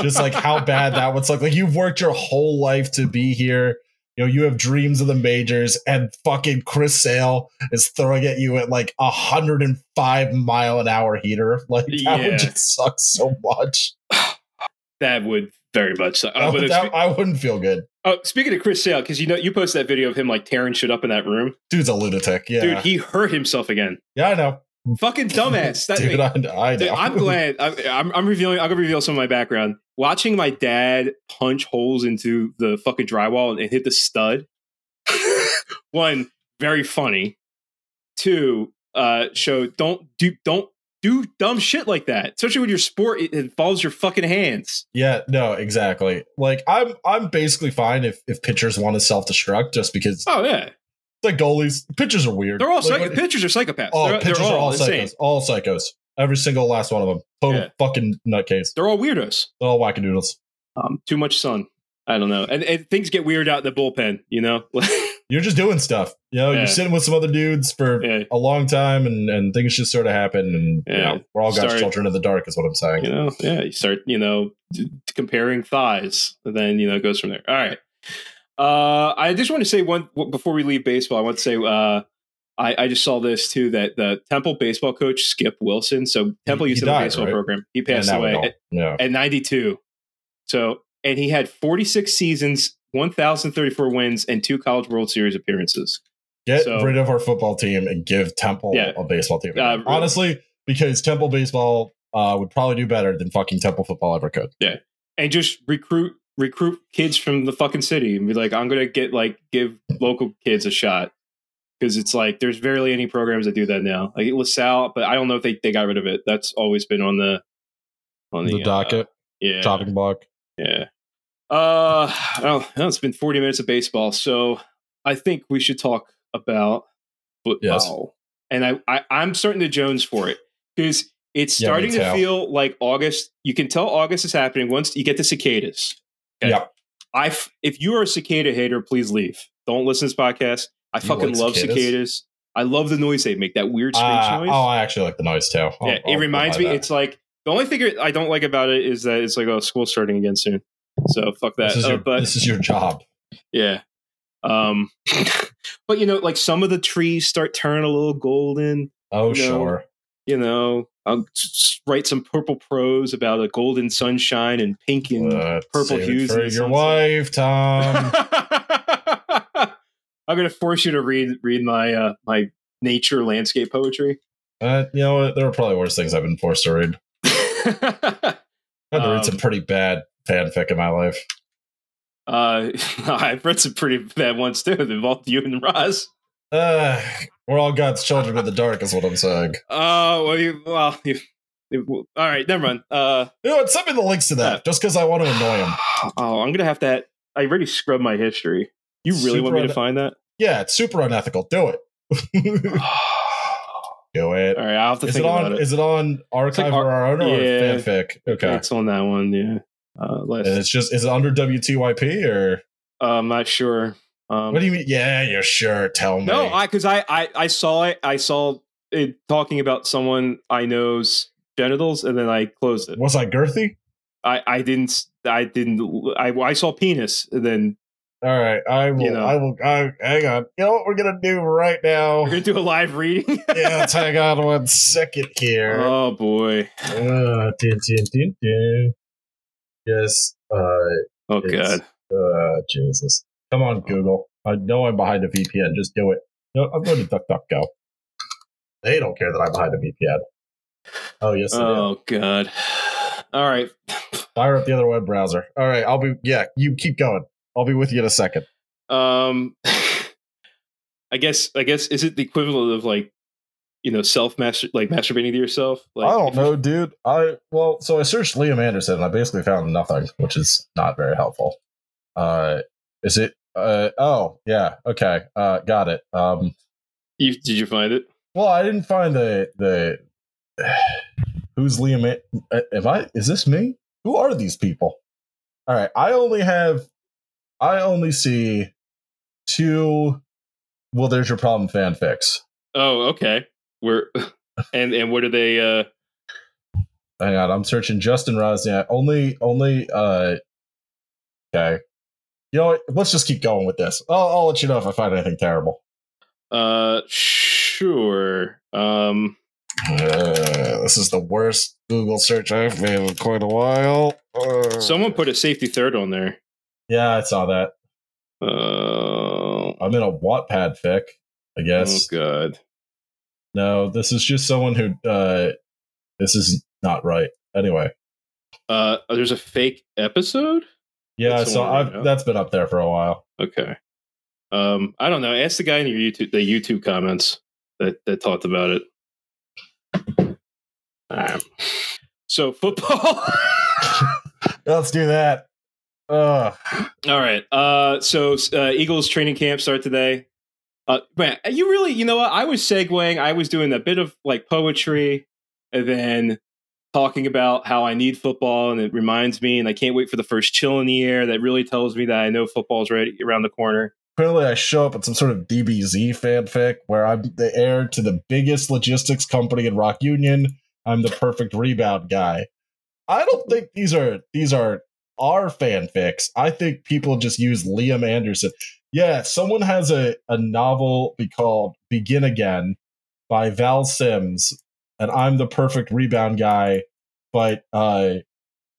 Just like how <laughs> bad that would look. Like you've worked your whole life to be here. You know, you have dreams of the majors, and fucking Chris Sale is throwing at you at like a hundred and five mile an hour heater. Like that Yeah. would just suck so much. <sighs> that would very much. That Uh, that- I wouldn't feel good. oh, speaking of Chris Sale, because you know you posted that video of him like tearing shit up in that room, Dude's a lunatic. Yeah, dude. He hurt himself again. yeah, I know. Fucking dumbass. That, <laughs> Dude, I, I. Dude, I'm glad. I, I'm, I'm revealing. I'm gonna reveal some of my background. Watching my dad punch holes into the fucking drywall and, hit the stud. <laughs> One, very funny. Two, uh, show don't do don't do dumb shit like that. Especially when your sport it involves your fucking hands. Yeah, no, exactly. Like I'm I'm basically fine if if pitchers want to self destruct just because Oh yeah, like goalies, pitchers are weird. they're all like, psych- pitchers are psychopaths. Oh, they're, pitchers they're are all all insane. psychos. All psychos. Every single last one of them. Total Yeah. fucking nutcase. They're all weirdos. They're all wackadoodles. Um, too much sun. I don't know, and, and things get weird out in the bullpen. You know. <laughs> You're just doing stuff. You know, Yeah. you're sitting with some other dudes for Yeah. a long time and, and things just sort of happen and you know, we're all God's children of the dark is what I'm saying. you know yeah you start you know comparing thighs and then you know it goes from there all right uh i just want to say one before we leave baseball i want to say uh I, I just saw this too that the Temple baseball coach Skip Wilson. So Temple he used to have a baseball right? program. He passed away at, Yeah. at 92. So and he had 46 seasons, 1,034 wins, and two College World Series appearances. Get So- rid of our football team and give Temple Yeah. a baseball team. Uh, Honestly, because Temple baseball uh, would probably do better than fucking Temple football ever could. Yeah, and just recruit recruit kids from the fucking city and be like, I'm gonna get like give local kids a shot because it's like there's barely any programs that do that now. Like LaSalle, but I don't know if they, they got rid of it. That's always been on the on the, The, uh, docket, yeah, chopping block. yeah. Uh, it's been 40 minutes of baseball, so I think we should talk about football. And I, I I'm starting to Jones for it because it's Yeah, starting to feel like August. You can tell August is happening once you get the cicadas. Okay. Yeah. I if you are a cicada hater, please leave. Don't listen to this podcast. I You fucking like love cicadas? cicadas. I love the noise they make. That weird screech Uh, noise. oh, I actually like the noise too. I'll- yeah, I'll it reminds me. that. It's like the only thing I don't like about it is that it's like oh, school starting again soon. So fuck that. This is Uh, your but this is your job. yeah. Um, <laughs> but you know, like some of the trees start turning a little golden. Oh No. sure. You know, I'll write some purple prose about a golden sunshine and pink and Uh, purple hues. for your sunset. wife, Tom. <laughs> I'm gonna force you to read read my uh, my nature landscape poetry. uh, you know? There are probably worse things I've been forced to read. <laughs> I've had to read some Um, pretty bad fanfic in my life. uh, <laughs> I've read some pretty bad ones too that involved you and Roz. Uh, <sighs> we're all God's children in the dark, is what I'm saying. Oh well, you well, you, all right, never mind. Uh, You know what? Send me the links to that, just because I want to annoy him. <sighs> oh, I'm gonna have to. I already scrubbed my history. You really want me to find that? Yeah, it's super unethical. Do it. <sighs> Do it. All right, I'll have to Is think it about on? it. Is it on archive ar- or our own or yeah. fanfic? Okay. It's on that one. Yeah. Uh, last, And it's just is it under WTYP or uh, I'm not sure. Um, what do you mean? Yeah, you're sure. Tell me. No, I because I, I I saw it. I saw it talking about someone I know's genitals, and then I closed it. was I girthy? I I didn't. I didn't. I I saw penis, and then All right, I will. You know. I will. I, hang on. You know what we're gonna do right now? we're gonna do a live reading. <laughs> yeah, let's hang on one second here. oh boy. Uh, dun, dun, dun, dun. Yes. Uh, Oh god. uh, Jesus. Come on, Google. I know I'm behind a VPN. Just do it. No, I'm going to DuckDuckGo. They don't care that I'm behind a VPN. Oh yes. Oh god. All right. Fire up the other web browser. All right, I'll be. Yeah, you keep going. I'll be with you in a second. Um. <laughs> I guess. I guess is it the equivalent of like, you know, self master like masturbating to yourself? Like, I don't know, dude. I well, so I searched Liam Anderson and I basically found nothing, which is not very helpful. Uh, is it? Uh, oh yeah, okay. Uh, got it. Um, You did you find it? well, I didn't find the the <sighs> who's Liam. An- uh, Am I? Is this me? Who are these people? All right, I only have. I only see two. Well, there's your problem fanfics. Oh, okay. We're <laughs> and and what are they? uh Hang on, I'm searching Justin Rosniak. Only, only. uh Okay, you know what? Let's just keep going with this. I'll, I'll let you know if I find anything terrible. Uh, sure. Um, Uh, this is the worst Google search I've made in quite a while. Uh, someone put a safety third on there. yeah, I saw that. Uh, I'm in a Wattpad fic, I guess. Oh god. No, this is just someone who. uh This is not right. Anyway, Uh, there's a fake episode. yeah, so I've, that's been up there for a while. Okay. Um, I don't know. Ask the guy in your YouTube, the YouTube comments that that talked about it. Alright. So football. <laughs> Let's do that. Ugh. All right. Uh, so uh, Eagles training camp start today. Uh, man, you really, you know what? I was segueing. I was doing a bit of like poetry, and then talking about how I need football, and it reminds me, and I can't wait for the first chill in the air. That really tells me that I know football's right around the corner. Apparently, I show up at some sort of DBZ fanfic where I'm the heir to the biggest logistics company in Rock Union. I'm the perfect rebound guy. I don't think these are these are our fanfics. I think people just use Liam Anderson. Yeah, someone has a, a novel be called Begin Again by Val Sims, and I'm the perfect rebound guy, but uh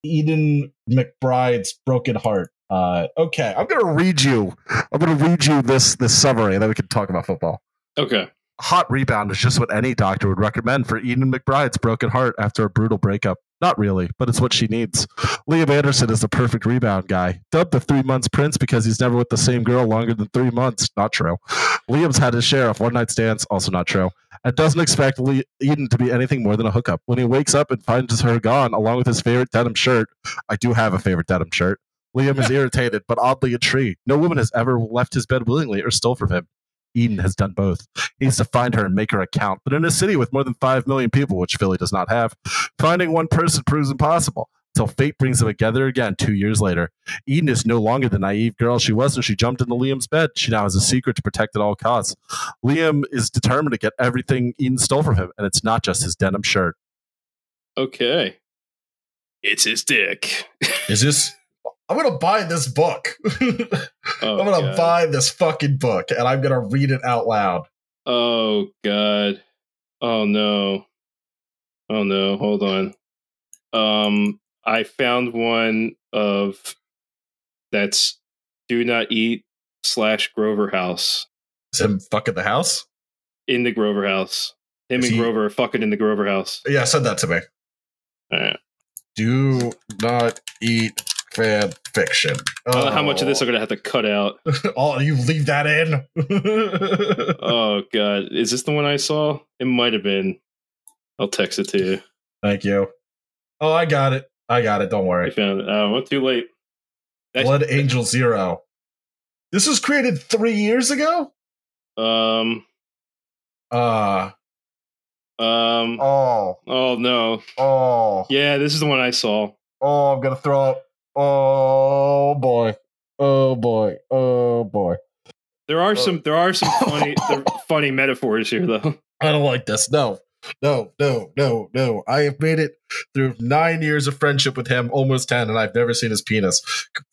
Eden McBride's Broken Heart. Uh, okay, I'm gonna read you. I'm gonna read you this this summary, and then we can talk about football. Okay. Hot rebound is just what any doctor would recommend for Eden McBride's broken heart after a brutal breakup. Not really, but it's what she needs. Liam Anderson is the perfect rebound guy. Dubbed the three months prince because he's never with the same girl longer than three months. Not true. Liam's had his share of one night stands. Also not true. And doesn't expect Le- Eden to be anything more than a hookup. When he wakes up and finds her gone, along with his favorite denim shirt, I do have a favorite denim shirt. Liam is <laughs> irritated, but oddly intrigued. No woman has ever left his bed willingly or stole from him. Eden has done both. He needs to find her and make her account. But in a city with more than 5 million people, which Philly does not have, finding one person proves impossible until fate brings them together again two years later. Eden is no longer the naive girl she was when she jumped into Liam's bed. She now has a secret to protect at all costs. Liam is determined to get everything Eden stole from him, and it's not just his denim shirt. Okay. It's his dick. Is this? I'm gonna buy this book. <laughs> Oh, I'm gonna God. buy this fucking book and I'm gonna read it out loud. Oh god. Oh no. Oh no. Hold on. Um I found one of that's do not eat slash Grover House. Is him fucking the house? In the Grover House. Him Is and he- Grover are fucking in the Grover House. Yeah, send that to me. Alright. Do not eat fan fiction. I don't know how much of this I'm gonna have to cut out. <laughs> Oh, you leave that in. <laughs> Oh god. Is this the one I saw? It might have been. I'll text it to you. Thank you. Oh, I got it. I got it. Don't worry. I found it. Oh, well, too late. That's- Blood Angel Zero. This was created three years ago. Um Uh um oh oh no. oh Yeah, this is the one I saw. oh. I'm gonna throw up. Oh boy. Oh boy. Oh boy. There are some there are some <laughs> funny funny metaphors here though. I don't like this. No, no, no, no, no. I have made it through nine years of friendship with him, almost 10, and I've never seen his penis.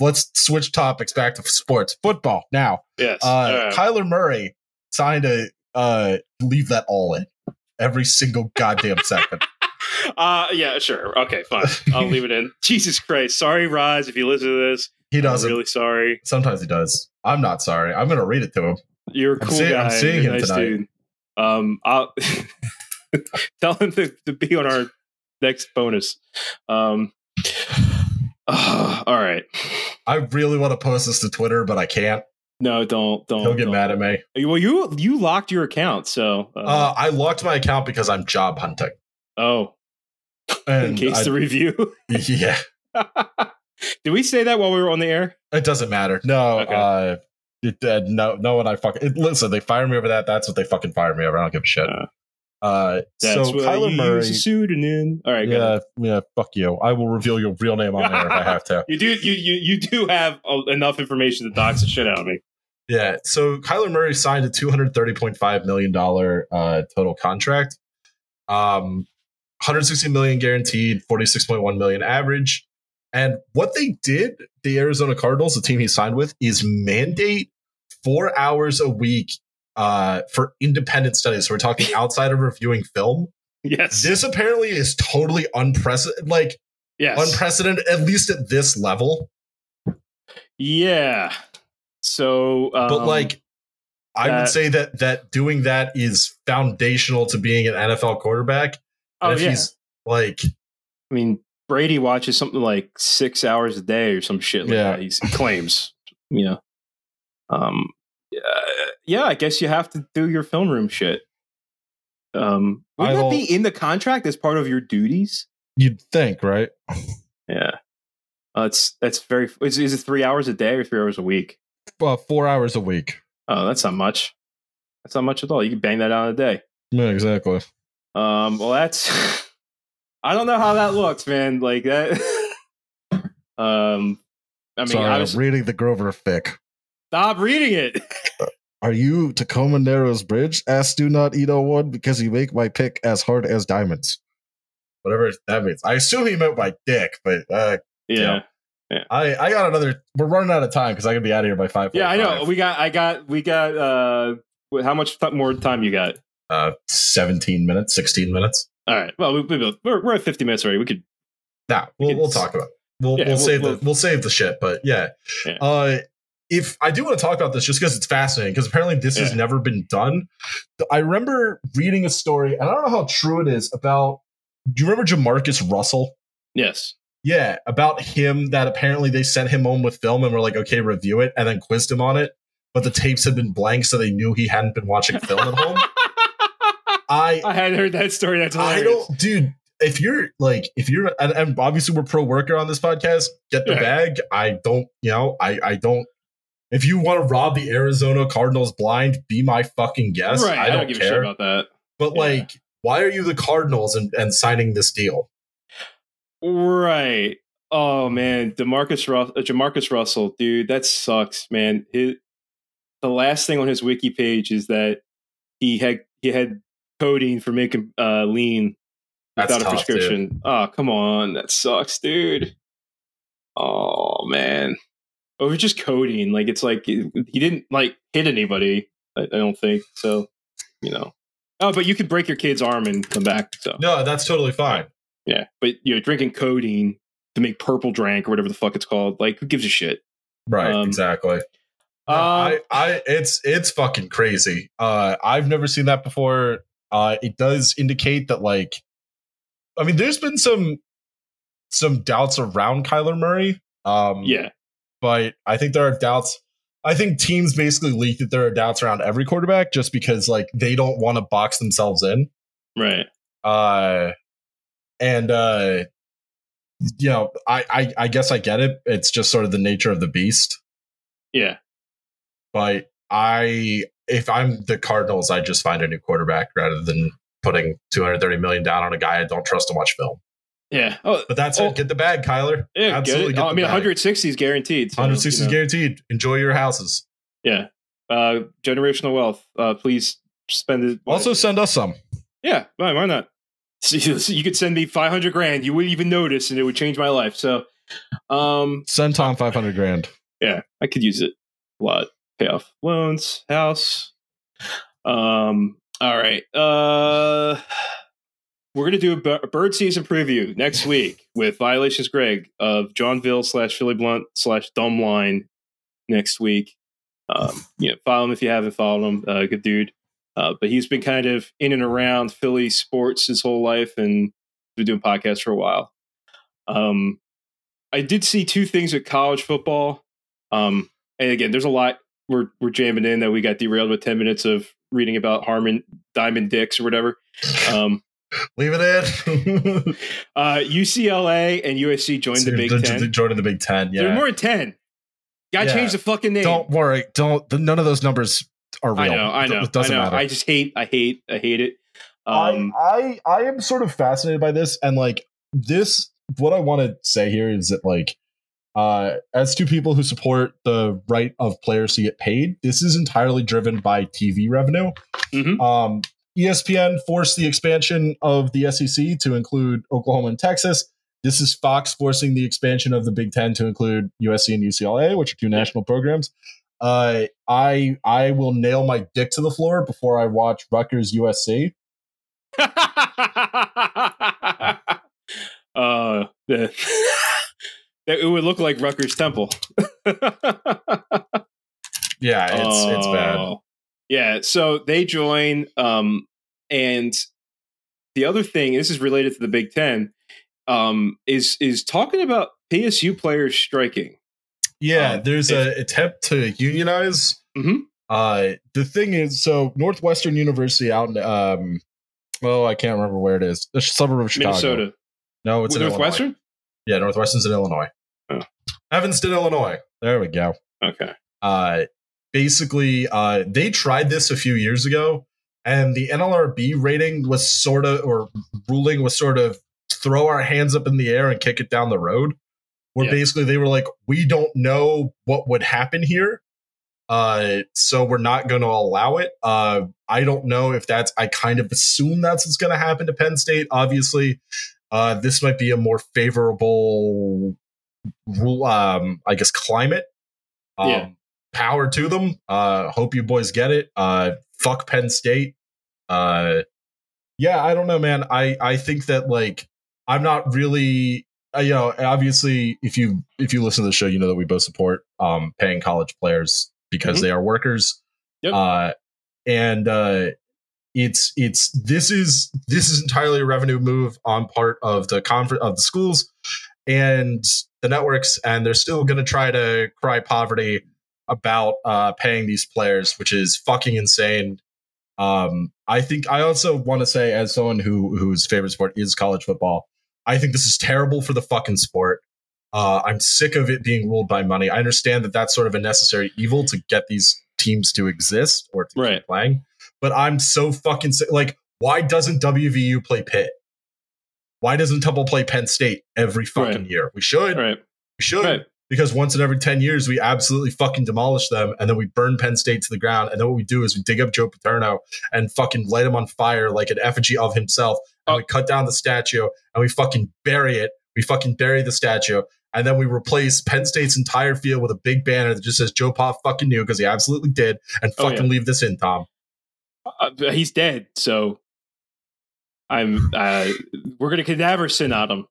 Let's switch topics back to sports. Football now. Yes. Uh, Alright. Kyler Murray signed a uh, leave that all in every single goddamn second. Uh yeah, sure. Okay, fine. I'll leave it in. <laughs> Jesus Christ. Sorry, Roz, if you listen to this. He does I'm doesn't. really sorry. Sometimes he does. I'm not sorry. I'm going to read it to him. You're a cool seeing- guy. I'm seeing You're him nice tonight. dude. Um I'll <laughs> tell him to, to be on our next bonus. Um <sighs> all right. I really want to post this to Twitter, but I can't. No, don't don't. He'll get don't. mad at me. Well, you you locked your account, so uh, Uh, I locked my account because I'm job hunting. oh, in case I- the review. <laughs> yeah, <laughs> Did we say that while we were on the air? it doesn't matter. No, Okay. uh, it, uh, no, no one I fucking it, listen. They fire me over that. That's what they fucking fire me over. I don't give a shit. Uh, Uh, That's so what Kyler you Murray. use pseudonym. All right. Yeah, yeah. Fuck you. I will reveal your real name on there if I have to. <laughs> You do you you you do have uh, enough information to dox the shit out of me. Yeah. So Kyler Murray signed a two hundred thirty point five million dollar uh, total contract. Um, one hundred sixty million guaranteed, forty six point one million average. And what they did, the Arizona Cardinals, the team he signed with, is mandate four hours a week uh, for independent studies. So we're talking <laughs> outside of reviewing film. Yes. This apparently is totally unprecedented, like yes. unprecedented, at least at this level. yeah. So, um, but like i would say that that doing that is foundational to being an nfl quarterback oh and if yeah. he's like I mean, Brady watches something like six hours a day or some shit like Yeah. that. He's, he claims, you know. Um, yeah, yeah, I guess you have to do your film room shit. Um, would that be in the contract as part of your duties? you'd think right Yeah, uh, it's that's very. Is, is it three hours a day or three hours a week? well four hours a week Oh, that's not much. That's not much at all. You can bang that out in a day. yeah exactly Um, well, that's. <laughs> I don't know how that looks, man. Like that. <laughs> um, I mean, sorry I i'm was, reading the grover fic stop reading it. <laughs> are you tacoma narrows bridge ask do not eat 01 because you make my pick as hard as diamonds whatever that means i assume he meant my dick but uh yeah. i i got another we're running out of time because i can be out of here by five Yeah, I know. We got, I got, we got, uh, how much more time you got? Uh 17 minutes 16 minutes All right. Well, we, we, we're, we're at 50 minutes already. We could, Nah, we'll, could we'll talk about it. We'll, Yeah, we'll, we'll- save we'll- the we'll save the shit, but yeah. Yeah. Uh if I do want to talk about this just because it's fascinating, because apparently this has never been done. I remember reading a story, and I don't know how true it is about do you remember Jamarcus Russell? yes. Yeah, about him that apparently they sent him home with film and were like, okay, review it, and then quizzed him on it. But the tapes had been blank, so they knew he hadn't been watching film at home. <laughs> I I hadn't heard that story. That's I don't, dude. If you're like, if you're, and, and obviously we're pro worker on this podcast, get the Yeah. bag. I don't, you know, I, I don't. If you want to rob the Arizona Cardinals blind, be my fucking guest. right. I don't, give a shit care. about that. but Yeah. like, why are you the Cardinals and, and signing this deal? Right. Oh man, Demarcus Russ, uh, Jamarcus Russell, dude, that sucks, man. His, the last thing on his wiki page is that he had he had codeine for making uh, lean That's without a tough, dude. prescription. Oh, come on, that sucks, dude. Oh man. Or just coding. Like it's like he didn't like hit anybody. I, I don't think so. You know. Oh, but you could break your kid's arm and come back. So No, that's totally fine. yeah, but you're drinking codeine to make purple drank or whatever the fuck it's called. Like, who gives a shit? Right, Um, exactly. Uh, I, I, it's it's fucking crazy. Uh, I've never seen that before. Uh, it does indicate that, like, I mean, there's been some some doubts around Kyler Murray. Um, yeah, but I think there are doubts. I think teams basically leak that there are doubts around every quarterback just because, like, they don't want to box themselves in. right. Uh, and uh, you know, I, I, I guess I get it. It's just sort of the nature of the beast. Yeah, but I if I'm the Cardinals, I just find a new quarterback rather than putting 230 million down on a guy I don't trust to watch film. yeah. Oh, But that's Oh. it. Get the bag, Kyler. yeah. Absolutely. Get it. Oh, I mean, bag. 160 is guaranteed. so, 160 you is know. guaranteed. Enjoy your houses. Yeah. Uh, generational wealth. Uh, please spend it. Also, send us some. yeah. Why, why not? So you you could send me 500 grand. You wouldn't even notice, and it would change my life. So, um, Send Tom 500 grand. yeah, I could use it a lot. Pay off loans, house. Um, all right. Uh, we're gonna do a bird season preview next week <laughs> with Violations Greg of Johnville slash Philly Blunt slash Dumb Line next week. Um, <laughs> you know, follow him if you haven't followed him. Uh, good dude. Uh, but he's been kind of in and around Philly sports his whole life and been doing podcasts for a while. Um, I did see two things with college football. Um, and again, there's a lot we're we're jamming in that we got derailed with 10 minutes of reading about Harmon Diamond Dicks or whatever. Um, Leave it in. <laughs> uh, UCLA and USC joined the Big Ten. Joining the Big Ten. They're Yeah. more than 10. Gotta Yeah. change the fucking name. Don't worry. Don't. the- None of those numbers are real. I know, I know, It doesn't I know. matter. I just hate, I hate, I hate it. Um, I, I I am sort of fascinated by this and like this what I want to say here is that like uh as two people who support the right of players to get paid, this is entirely driven by TV revenue. Mhm. Um ESPN forced the expansion of the SEC to include Oklahoma and Texas. This is Fox forcing the expansion of the Big Ten to include USC and UCLA, which are two national programs. Uh, I I will nail my dick to the floor before I watch Rutgers USC. <laughs> uh, the, <laughs> that <laughs> it would look like Rutgers Temple. <laughs> Yeah, it's it's bad. Oh. Yeah, so they join, um, and the other thing, this is related to the Big Ten, um, is is talking about PSU players striking. Yeah, Um, there's if- a attempt to unionize. Mhm. Uh, the thing is, so Northwestern University out in um, oh, I can't remember where it is. The suburb of Chicago. Minnesota, No, it's in Northwestern. Illinois. Yeah, Northwestern's in Illinois. Evanston, Illinois. There we go. Okay, Uh, basically, uh, they tried this a few years ago, and the NLRB rating was sort of, or ruling was sort of throw our hands up in the air and kick it down the road. Where Yeah. basically they were like, we don't know what would happen here. Uh, so we're not going to allow it. Uh, I don't know if that's, I kind of assume that's what's going to happen to Penn State. Obviously, uh, this might be a more favorable um, I guess, climate. Um, Yeah. Power to them. Uh, hope you boys get it. Uh, fuck Penn State. Uh, yeah, I don't know, man. I I think that like I'm not really. Uh, you know, obviously, if you if you listen to the show, you know that we both support um, paying college players because Mhm. they are workers. Yep. Uh, and uh, it's it's this is this is entirely a revenue move on part of the conference of the schools and the networks, and they're still going to try to cry poverty about uh, paying these players, which is fucking insane. Um, I think I also want to say, as someone who whose favorite sport is college football, I think this is terrible for the fucking sport. Uh, I'm sick of it being ruled by money. I understand that that's sort of a necessary evil to get these teams to exist or to Right. keep playing, but I'm so fucking sick. Like, why doesn't WVU play Pitt? Why doesn't Temple play Penn State every fucking Right. year? We should. right, We should. right. Because once in every 10 years, we absolutely fucking demolish them and then we burn Penn State to the ground. And then what we do is we dig up Joe Paterno and fucking light him on fire like an effigy of himself. And Oh. we cut down the statue and we fucking bury it. We fucking bury the statue. and then we replace Penn State's entire field with a big banner that just says Joe Pa fucking knew because he absolutely did, and Oh, fucking yeah. leave this in, Tom. Uh, he's dead, so I'm. Uh, we're gonna Cadaver Synod him.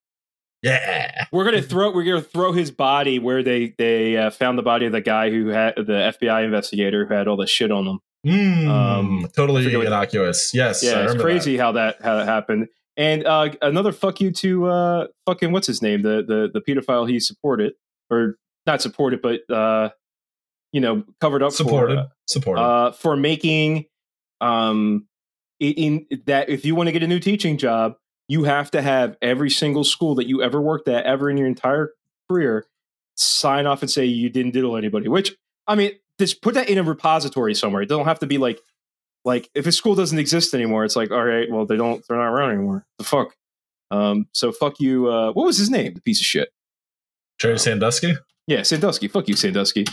Yeah. We're gonna <laughs> throw. We're gonna throw his body where they they uh, found the body of the guy who had the FBI investigator who had all the shit on him. Mm, Um, totally innocuous. Yes. Yeah, it's crazy how that how that happened. And uh, another fuck you to uh, fucking what's his name the the the pedophile he supported or not supported but uh, you know covered up. Supported. for Supported. uh, for making um in, that if you want to get a new teaching job you have to have every single school that you ever worked at ever in your entire career sign off and say you didn't diddle anybody which i mean just put that in a repository somewhere. It don't have to be like like if a school doesn't exist anymore it's like all right well they don't they're not around anymore. The fuck? Um so fuck you uh what was his name? The piece of shit. Jerry Sandusky? yeah sandusky. Fuck you sandusky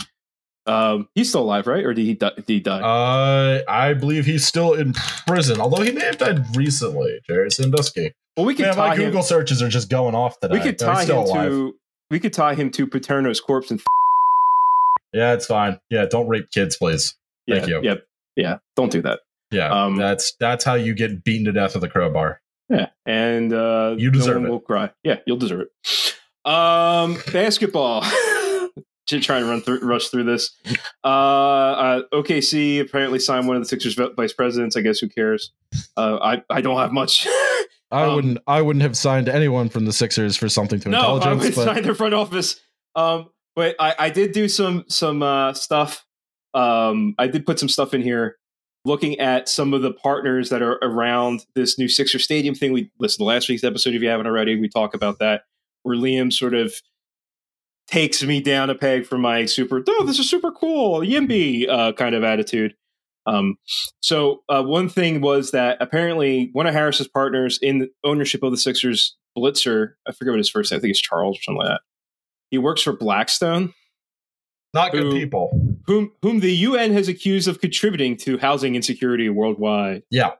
um he's still alive right or did he die, did he die Uh, I believe he's still in prison, although he may have died recently. Jerry Sandusky. well we could Man, tie my him Google searches are just going off today. we could tie him alive. to we could tie him to Paterno's corpse and Yeah, it's fine. Yeah, don't rape kids, please. yeah, Thank you. yeah, yeah. Don't do that. Yeah, Um, that's that's how you get beaten to death with a crowbar. Yeah, and uh, You deserve no one it. Will cry. Yeah, you'll deserve it. Um, basketball. <laughs> Should try to run through, rush through this. <laughs> Uh, uh, OKC apparently signed one of the Sixers vice presidents. I guess who cares? Uh, I I don't have much. I Um, wouldn't. I wouldn't have signed anyone from the Sixers for something to no, I intelligence. would but sign their front office. Um, but I, I did do some some uh, stuff. Um, I did put some stuff in here, looking at some of the partners that are around this new Sixer Stadium thing. We listened to last week's episode if you haven't already. We talk about that where Liam sort of takes me down a peg for my super. Oh, this is super cool, Yimby uh, kind of attitude. Um, so uh, one thing was that apparently one of Harris's partners in the ownership of the Sixers, Blitzer, I forget what his first name. I think it's Charles or something like that. He works for Blackstone, Not good Who- people. whom whom the UN has accused of contributing to housing insecurity worldwide. Yeah.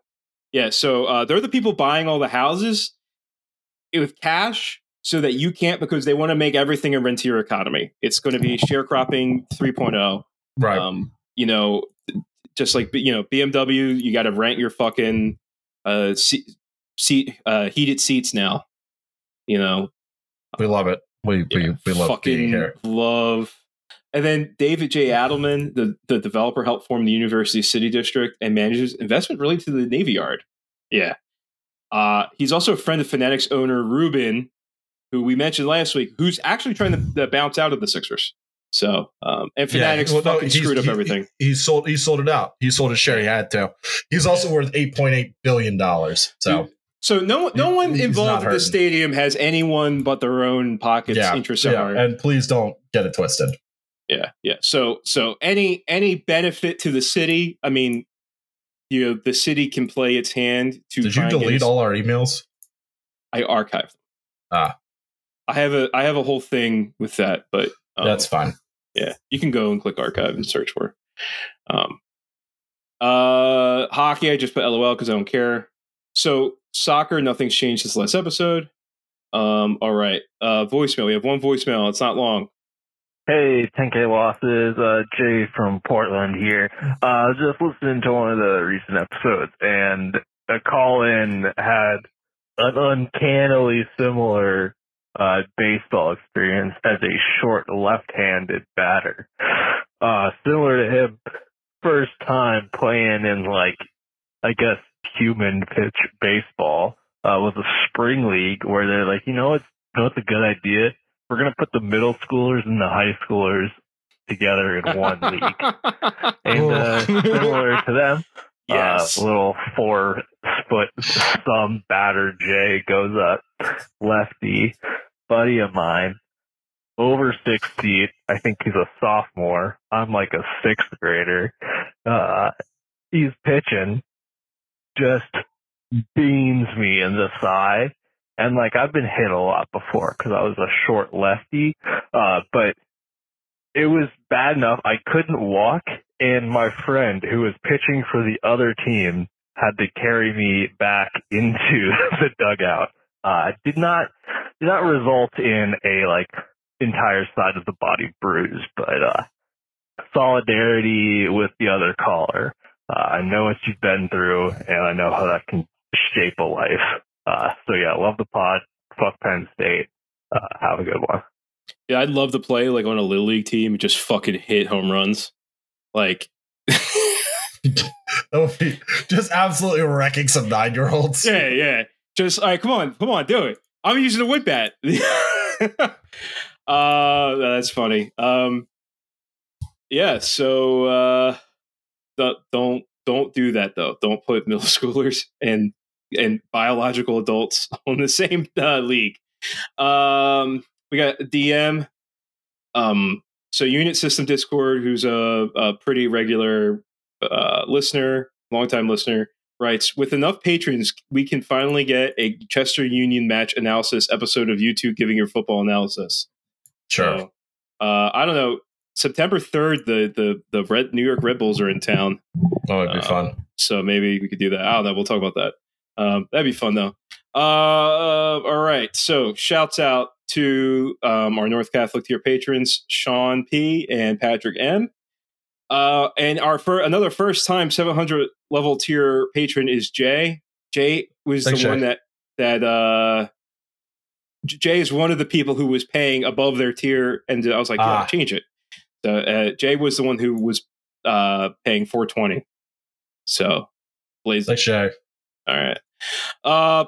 Yeah, so uh, they're the people buying all the houses with cash so that you can't because they want to make everything a rentier economy. It's going to be sharecropping 3.0. Right. Um, you know, just like you know BMW, you got to rent your fucking uh, seat, seat uh, heated seats now. You know, we love it. We we, we love fucking being here. love. And then David J. Adelman, the, the developer, helped form the University City District and manages investment related to the Navy Yard. Yeah. Uh, he's also a friend of Fanatics owner Rubin, who we mentioned last week, who's actually trying to, to bounce out of the Sixers. So, um, and Fanatics well, no, fucking he's- screwed up he- everything. He, he sold he sold it out. He sold his share. He had to. He's also worth eight point eight billion dollars. So So no, no He- one involved with the stadium has anyone but their own pockets yeah, interests yeah. And please don't get it twisted. Yeah, yeah. So so any any benefit to the city, I mean, you know, the city can play its hand to Did you delete all our emails? I archived them. Ah. I have a I have a whole thing with that, but um, That's fine. yeah, you can go and click archive and search for. Um, uh, hockey, I just put LOL because I don't care. So soccer, nothing's changed since last episode. Um, all right, uh, voicemail. We have one voicemail. It's not long. Hey, 10K losses. Uh, Jay from Portland here. Uh, just listening to one of the recent episodes, and a call in had an uncannily similar uh, baseball experience as a short left-handed batter. Uh, similar to him, first time playing in like, I guess, human pitch baseball uh, was a spring league where they're like, you know, it's you know, it's a good idea we're gonna put the middle schoolers and the high schoolers together in one league. <laughs> And uh, similar to them, Yes. uh, little four foot some batter Jay goes up, lefty, buddy of mine, over six feet. I think he's a sophomore. I'm like a sixth grader. Uh, he's pitching, just beams me in the thigh. And like I've been hit a lot before because I was a short lefty, uh, but it was bad enough I couldn't walk, and my friend who was pitching for the other team had to carry me back <laughs> into <laughs> the dugout. Uh, did not did not result in a like entire side of the body bruised. But uh, solidarity with the other caller. Uh, I know what you've been through, and I know how that can shape a life. Uh, so yeah, love the pod. Fuck Penn State. Uh, have a good one. Yeah, I'd love to play like on a little league team and just fucking hit home runs. Like <laughs> that would be just absolutely wrecking some nine year olds. Yeah, yeah. Just all right, come on, come on, do it. I'm using a wood bat. <laughs> uh that's funny. Um yeah, so uh don't don't do that though. Don't put <laughs> middle schoolers and and biological adults <laughs> on the same uh, league. Um we got DM um so unit system discord who's a, a pretty regular uh, listener longtime listener writes with enough patrons we can finally get a chester union match analysis episode of youtube giving your football analysis. Sure. so, uh, i don't know september 3rd the the the red new york red bulls are in town. That would be Uh, fun. so maybe we could do that. I don't know we'll talk about that. Um, that'd be fun though. Uh, all right so shouts out to um, our north catholic tier patrons sean p and patrick m uh, and our fir- another first time 700 level tier patron is Jay. Jay was Thanks, the one that that uh, Jay is one of the people who was paying above their tier, and I was like, yeah, Ah. change it. So uh, Jay was the one who was uh, paying 420. So, blaze. Thanks, Jay. All right. Uh,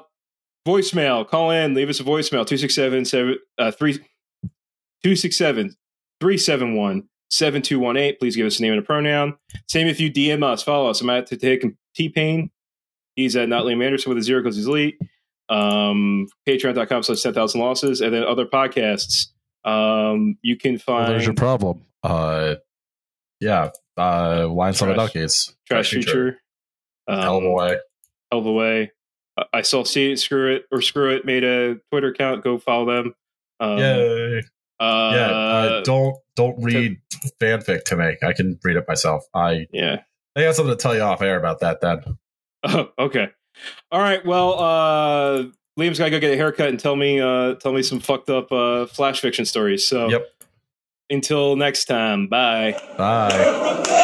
voicemail. Call in. Leave us a voicemail. 267 uh, three- 267 371 7218. Please give us a name and a pronoun. Same if you DM us. Follow us. I'm at to take T Pain. He's at not Liam Anderson with a zero because he's elite. Um, Patreon.com slash 10,000 losses. And then other podcasts. Um, you can Well, find there's your problem. Uh, yeah. Uh, Lions Trash- Duckies. Trash Future. Um, Hell of a way. Hell of a way. I- I saw See It, Screw It, or Screw It made a Twitter account. Go follow them. Um, Yay. Uh, yeah. Uh, don't don't read fanfic to me. I can read it myself. I yeah. I got something to tell you off air about that. Then Oh, okay. All right. Well, uh, Liam's got to go get a haircut and tell me, uh, tell me some fucked up uh, slash fiction stories. So, yep. Until next time. Bye. Bye.